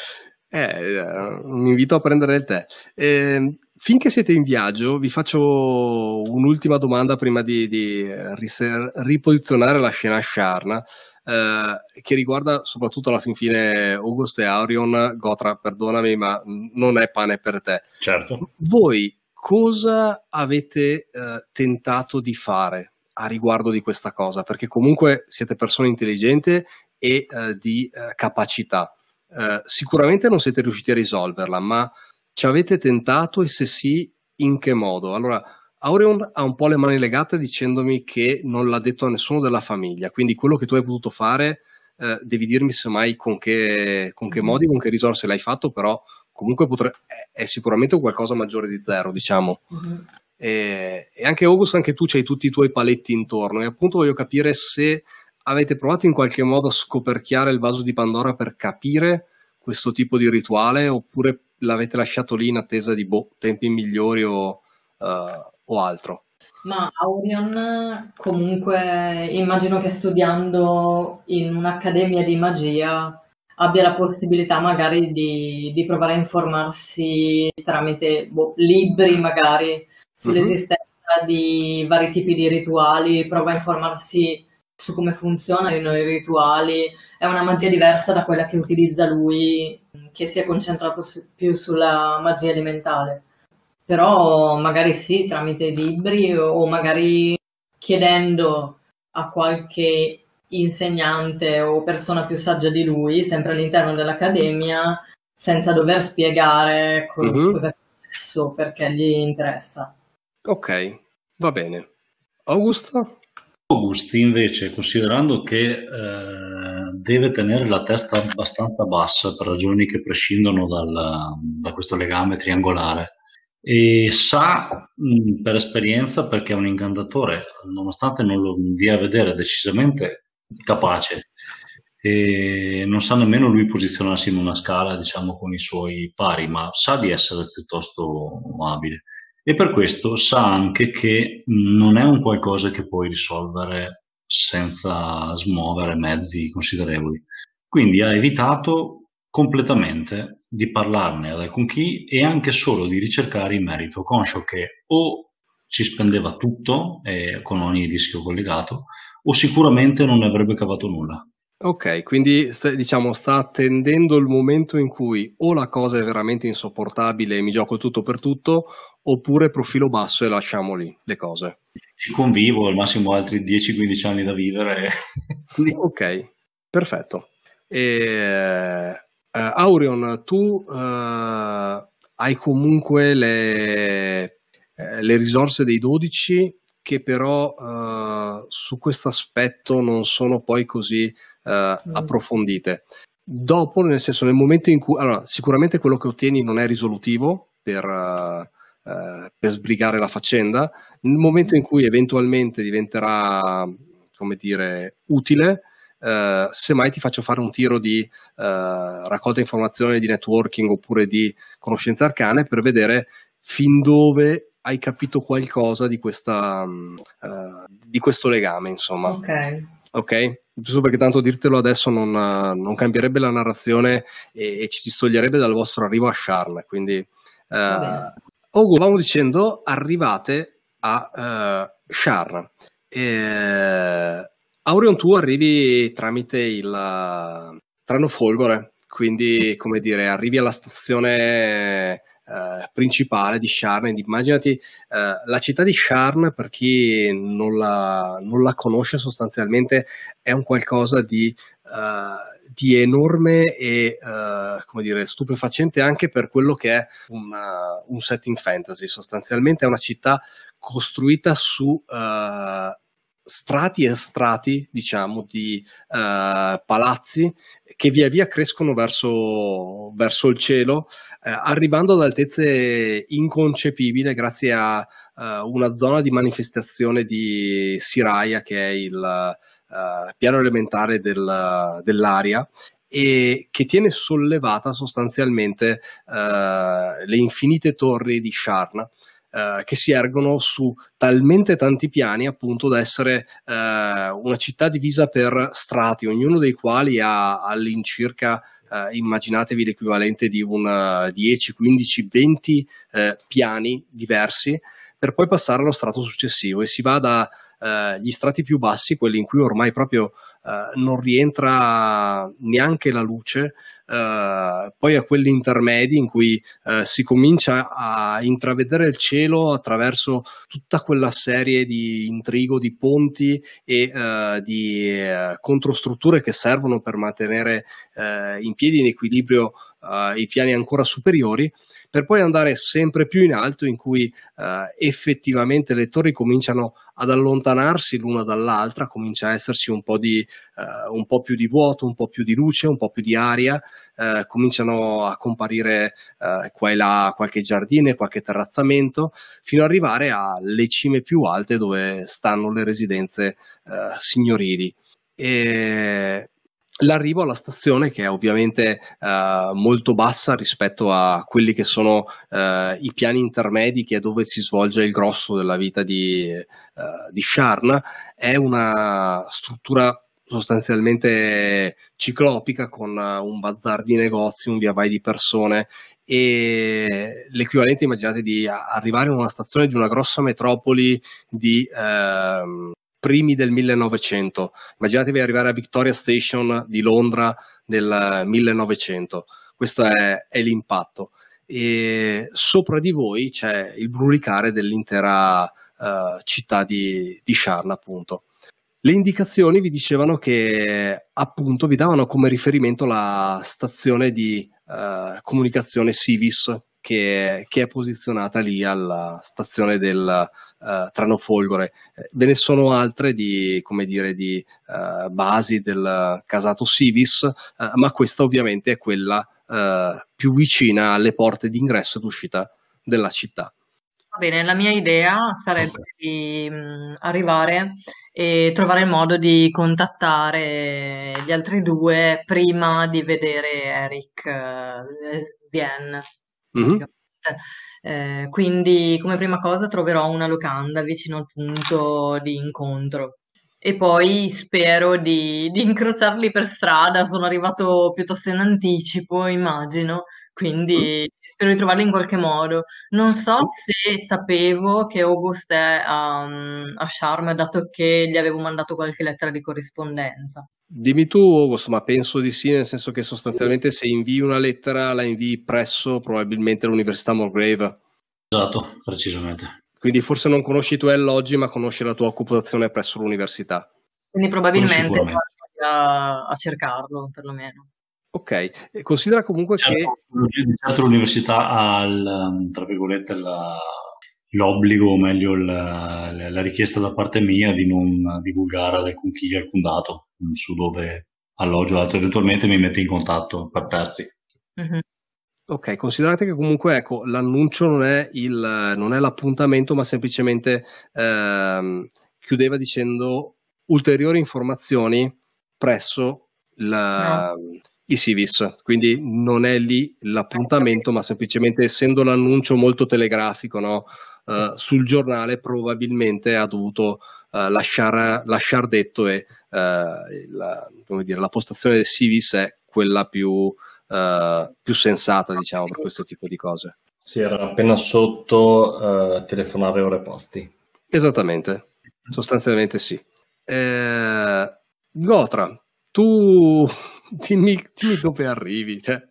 Eh, eh, mi invito a prendere il tè. Eh, finché siete in viaggio, vi faccio un'ultima domanda prima di, di riser- riposizionare la scena Sharna, eh, che riguarda soprattutto alla fin fine August e Aurion. Gotra, perdonami, ma non è pane per te. Certo. Voi cosa avete eh, tentato di fare a riguardo di questa cosa? Perché comunque siete persone intelligenti e eh, di eh, capacità eh, sicuramente non siete riusciti a risolverla, ma ci avete tentato e se sì, in che modo? Allora, Aureon ha un po' le mani legate dicendomi che non l'ha detto a nessuno della famiglia, quindi quello che tu hai potuto fare eh, devi dirmi semmai con che, con che mm-hmm. modi, con che risorse l'hai fatto, però comunque potre- è, sicuramente qualcosa maggiore di zero, diciamo. Mm-hmm. E, e, anche August, anche tu hai tutti i tuoi paletti intorno e appunto voglio capire se avete provato in qualche modo a scoperchiare il vaso di Pandora per capire questo tipo di rituale oppure l'avete lasciato lì in attesa di boh, tempi migliori o, uh, o altro? Ma Aurion comunque immagino che studiando in un'accademia di magia abbia la possibilità magari di, di provare a informarsi tramite boh, libri magari sull'esistenza mm-hmm. di vari tipi di rituali, prova a informarsi su come funzionano i rituali, è una magia diversa da quella che utilizza lui, che si è concentrato su, più sulla magia elementale. Però magari sì, tramite libri o magari chiedendo a qualche insegnante o persona più saggia di lui, sempre all'interno dell'accademia, senza dover spiegare co- uh-huh. cosa è successo, perché gli interessa. Ok, va bene. Augusto? Augusti invece, considerando che eh, deve tenere la testa abbastanza bassa per ragioni che prescindono dal, da questo legame triangolare, e sa mh, per esperienza perché è un incantatore, nonostante non lo dia a vedere decisamente capace, e non sa nemmeno lui posizionarsi in una scala, diciamo, con i suoi pari, ma sa di essere piuttosto abile e per questo sa anche che non è un qualcosa che puoi risolvere senza smuovere mezzi considerevoli. Quindi ha evitato completamente di parlarne ad alcun chi e anche solo di ricercare il merito, conscio che o ci spendeva tutto eh, con ogni rischio collegato o sicuramente non ne avrebbe cavato nulla. Ok, quindi st- diciamo sta attendendo il momento in cui o la cosa è veramente insopportabile e mi gioco tutto per tutto, oppure profilo basso e lasciamo lì le cose. Ci convivo, al massimo altri 10-15 anni da vivere. ok, perfetto. E, uh, Aurion, tu uh, hai comunque le, uh, le, risorse dei 12 che però su questo aspetto non sono poi così mm. approfondite. Dopo, nel senso, nel momento in cui... Allora, sicuramente quello che ottieni non è risolutivo per eh, per sbrigare la faccenda. Nel momento in cui eventualmente diventerà, come dire, utile, eh, semmai ti faccio fare un tiro di eh, raccolta informazioni, di networking oppure di conoscenze arcane per vedere fin dove hai capito qualcosa di, questa, uh, di questo legame, insomma. Ok. Ok? Giusto perché tanto dirtelo adesso non, non cambierebbe la narrazione e, e, ci distoglierebbe dal vostro arrivo a Sharn. Quindi uh, Ogu, stavamo dicendo, arrivate a uh, Shar. E, Aurion, tu arrivi tramite il treno Folgore, quindi come dire, arrivi alla stazione eh, principale di Sharn. Immaginati eh, la città di Sharn, per chi non la, non la conosce sostanzialmente, è un qualcosa di Uh, di enorme e uh, come dire, stupefacente anche per quello che è una, un setting fantasy. Sostanzialmente è una città costruita su uh, strati e strati, diciamo, di palazzi che via via crescono verso, verso il cielo, arrivando ad altezze inconcepibili grazie a una zona di manifestazione di Siraya che è il uh, piano elementare del, dell'aria e che tiene sollevata sostanzialmente uh, le infinite torri di Sharn. Uh, che si ergono su talmente tanti piani appunto da essere uh, una città divisa per strati, ognuno dei quali ha all'incirca uh, immaginatevi l'equivalente di un 10, 15, 20 piani diversi per poi passare allo strato successivo. E si va da eh, gli strati più bassi, quelli in cui ormai proprio eh, non rientra neanche la luce, eh, poi a quelli intermedi in cui eh, si comincia a intravedere il cielo attraverso tutta quella serie di intrigo, di ponti e eh, di eh, controstrutture che servono per mantenere in piedi in equilibrio i piani ancora superiori per poi andare sempre più in alto in cui eh, effettivamente le torri cominciano ad allontanarsi l'una dall'altra, comincia a esserci un po, di, eh, un po' più di vuoto, un po' più di luce, un po' più di aria, eh, cominciano a comparire eh, qua e là qualche giardino, qualche terrazzamento, fino ad arrivare alle cime più alte dove stanno le residenze eh, signorili. E l'arrivo alla stazione che è ovviamente uh, molto bassa rispetto a quelli che sono uh, i piani intermedi che è dove si svolge il grosso della vita di, uh, di Sharn è una struttura sostanzialmente ciclopica con un bazar di negozi, un via vai di persone e l'equivalente immaginate di arrivare in una stazione di una grossa metropoli di ehm, primi del 1900. Immaginatevi arrivare a Victoria Station di Londra nel 1900. Questo è, è l'impatto. E sopra di voi c'è il brulicare dell'intera uh, città di, di Sharn, appunto. Le indicazioni vi dicevano che appunto vi davano come riferimento la stazione di uh, comunicazione Civis che, che, è posizionata lì alla stazione del, uh, Trano Folgore. Eh, ve ne sono altre di, come dire, di uh, basi del casato Civis, uh, ma questa ovviamente è quella più vicina alle porte d'ingresso ed uscita della città. Va bene, la mia idea sarebbe okay. di mh, arrivare e trovare il modo di contattare gli altri due prima di vedere Eric eh, Vien. Mm-hmm. Eh, quindi come prima cosa troverò una locanda vicino al punto di incontro e poi spero di, di incrociarli per strada. Sono arrivato piuttosto in anticipo, immagino, quindi spero di trovarli in qualche modo. Non so se sapevo che August è a, a Charm, dato che gli avevo mandato qualche lettera di corrispondenza. Dimmi tu, August, ma penso di sì, nel senso che sostanzialmente se invii una lettera la invii presso probabilmente l'Università Morgrave. Esatto, precisamente. Quindi forse non conosci i tuoi alloggi, ma conosci la tua occupazione presso l'università. Quindi probabilmente a, a cercarlo, perlomeno. Ok, e considera comunque certo, che... Certo l'università ha, il, tra virgolette, la, l'obbligo, o meglio la, la, richiesta da parte mia di non divulgare ad alcun chi alcun dato su dove alloggio altro, eventualmente mi mette in contatto per terzi. Mm-hmm. Ok, considerate che comunque ecco, l'annuncio non è, il, non è l'appuntamento, ma semplicemente ehm, chiudeva dicendo ulteriori informazioni presso la, no. I Civis. Quindi non è lì l'appuntamento, ma semplicemente essendo l'annuncio molto telegrafico no? uh, sul giornale, probabilmente ha dovuto uh, lasciare lasciar detto e uh, la, dire, la postazione del Civis è quella più più sensata, diciamo, per questo tipo di cose. Sì, era appena sotto telefonare ore posti. Esattamente, sostanzialmente sì. Eh, Gotra, tu dimmi, dimmi dove arrivi, cioè,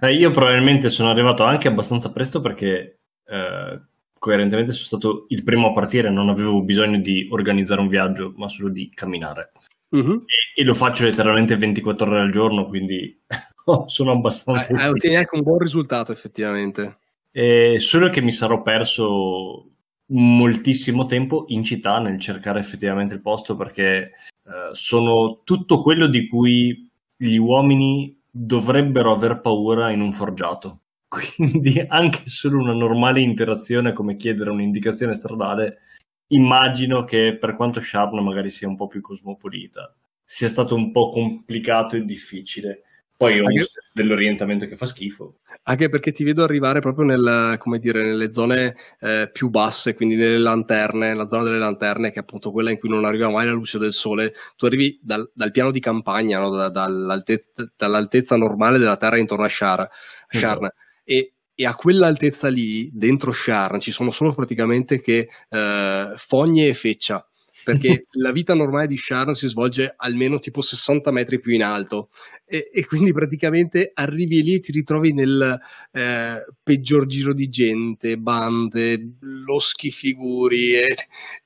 Eh, io probabilmente sono arrivato anche abbastanza presto perché eh, coerentemente sono stato il primo a partire, non avevo bisogno di organizzare un viaggio, ma solo di camminare. Uh-huh. E, e, lo faccio letteralmente 24 ore al giorno, quindi sono abbastanza... Eh, ottieni anche un buon risultato effettivamente. Eh, solo che mi sarò perso moltissimo tempo in città nel cercare effettivamente il posto perché eh, sono tutto quello di cui gli uomini dovrebbero aver paura in un forgiato. Quindi anche solo una normale interazione come chiedere un'indicazione stradale, immagino che per quanto Sharn magari sia un po' più cosmopolita, sia stato un po' complicato e difficile. Poi ho anche... dell'orientamento che fa schifo. Anche perché ti vedo arrivare proprio nel, dire, nelle zone eh, più basse, quindi nelle lanterne, la zona delle lanterne, che è appunto quella in cui non arriva mai la luce del sole. Tu arrivi dal, dal piano di campagna, no? da, dall'altezza, dall'altezza, normale della terra intorno a Shar, Sharn. Esatto. E, e, a quell'altezza lì, dentro Sharn, ci sono solo praticamente che eh, fogne e feccia perché la vita normale di Sharon si svolge almeno tipo 60 metri più in alto e, e quindi praticamente arrivi lì e ti ritrovi nel eh, peggior giro di gente, bande, loschi figuri e,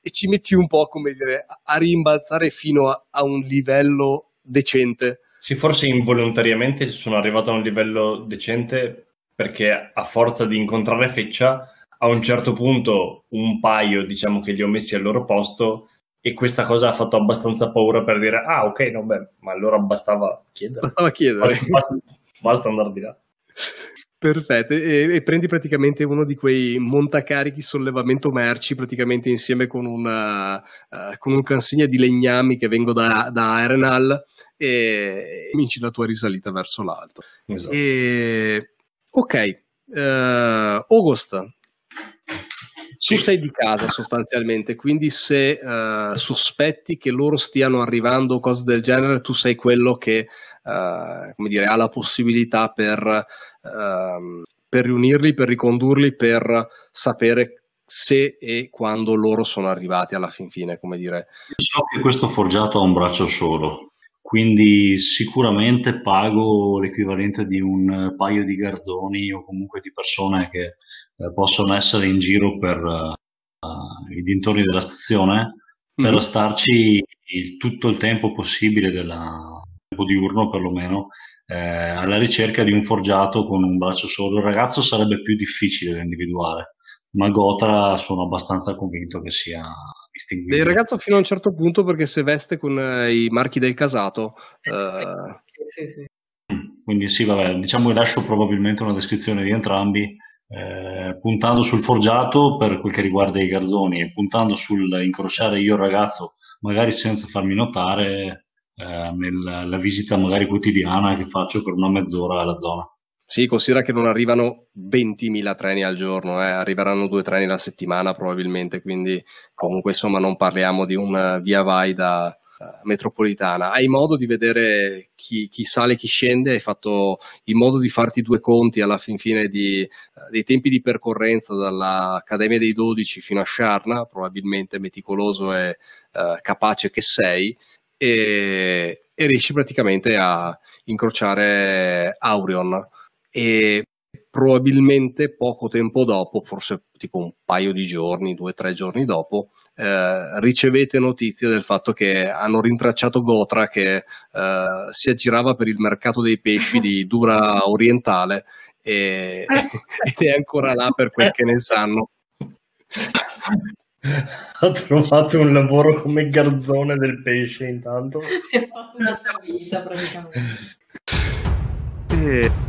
e, ci metti un po' come dire a rimbalzare fino a, a un livello decente. Sì, forse involontariamente sono arrivato a un livello decente perché a forza di incontrare Feccia a un certo punto un paio diciamo che li ho messi al loro posto e questa cosa ha fatto abbastanza paura per dire ah ok no beh ma allora bastava chiedere bastava chiedere basta, basta andare di là Perfetto, e, e, prendi praticamente uno di quei montacarichi sollevamento merci, praticamente insieme con, una, uh, con un consegna di legnami che vengo da, da Arenal e cominci la tua risalita verso l'alto. Esatto. E, ok, uh, August, sì. Tu sei di casa sostanzialmente, quindi se uh, sospetti che loro stiano arrivando o cose del genere, tu sei quello che uh, come dire, ha la possibilità per, uh, per riunirli, per ricondurli, per sapere se e quando loro sono arrivati alla fin fine, come dire. So che questo forgiato ha un braccio solo, quindi sicuramente pago l'equivalente di un paio di garzoni o comunque di persone che eh, possono essere in giro per uh, i dintorni della stazione per mm. starci il, tutto il tempo possibile della tempo diurno perlomeno eh, alla ricerca di un forgiato con un braccio solo il ragazzo sarebbe più difficile da individuare ma Gotra sono abbastanza convinto che sia distinguibile il ragazzo fino a un certo punto perché se veste con eh, i marchi del casato eh... sì, sì. Mm, quindi sì vabbè diciamo che lascio probabilmente una descrizione di entrambi eh, puntando sul forgiato per quel che riguarda i garzoni e puntando sul incrociare io il ragazzo, magari senza farmi notare, eh, nella visita magari quotidiana che faccio per una mezz'ora alla zona. Sì, considera che non arrivano 20.000 treni al giorno, eh. arriveranno due treni alla settimana probabilmente, quindi comunque insomma non parliamo di un via vai da, metropolitana, hai modo di vedere chi, chi, sale e chi scende, hai fatto in modo di farti due conti alla fin fine di, uh, dei tempi di percorrenza dall'Accademia dei 12 fino a Sharna, probabilmente meticoloso e uh, capace che sei, e, e, riesci praticamente a incrociare Aurion. E probabilmente poco tempo dopo, forse tipo un paio di giorni, due o tre giorni dopo, eh, ricevete notizie del fatto che hanno rintracciato Gotra che eh, si aggirava per il mercato dei pesci di Dura Orientale e, ed è ancora là per quel che ne sanno. Ha trovato un lavoro come garzone del pesce intanto. Si è fatto un'altra vita praticamente. E...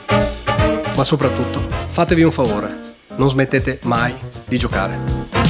Ma soprattutto, fatevi un favore, non smettete mai di giocare.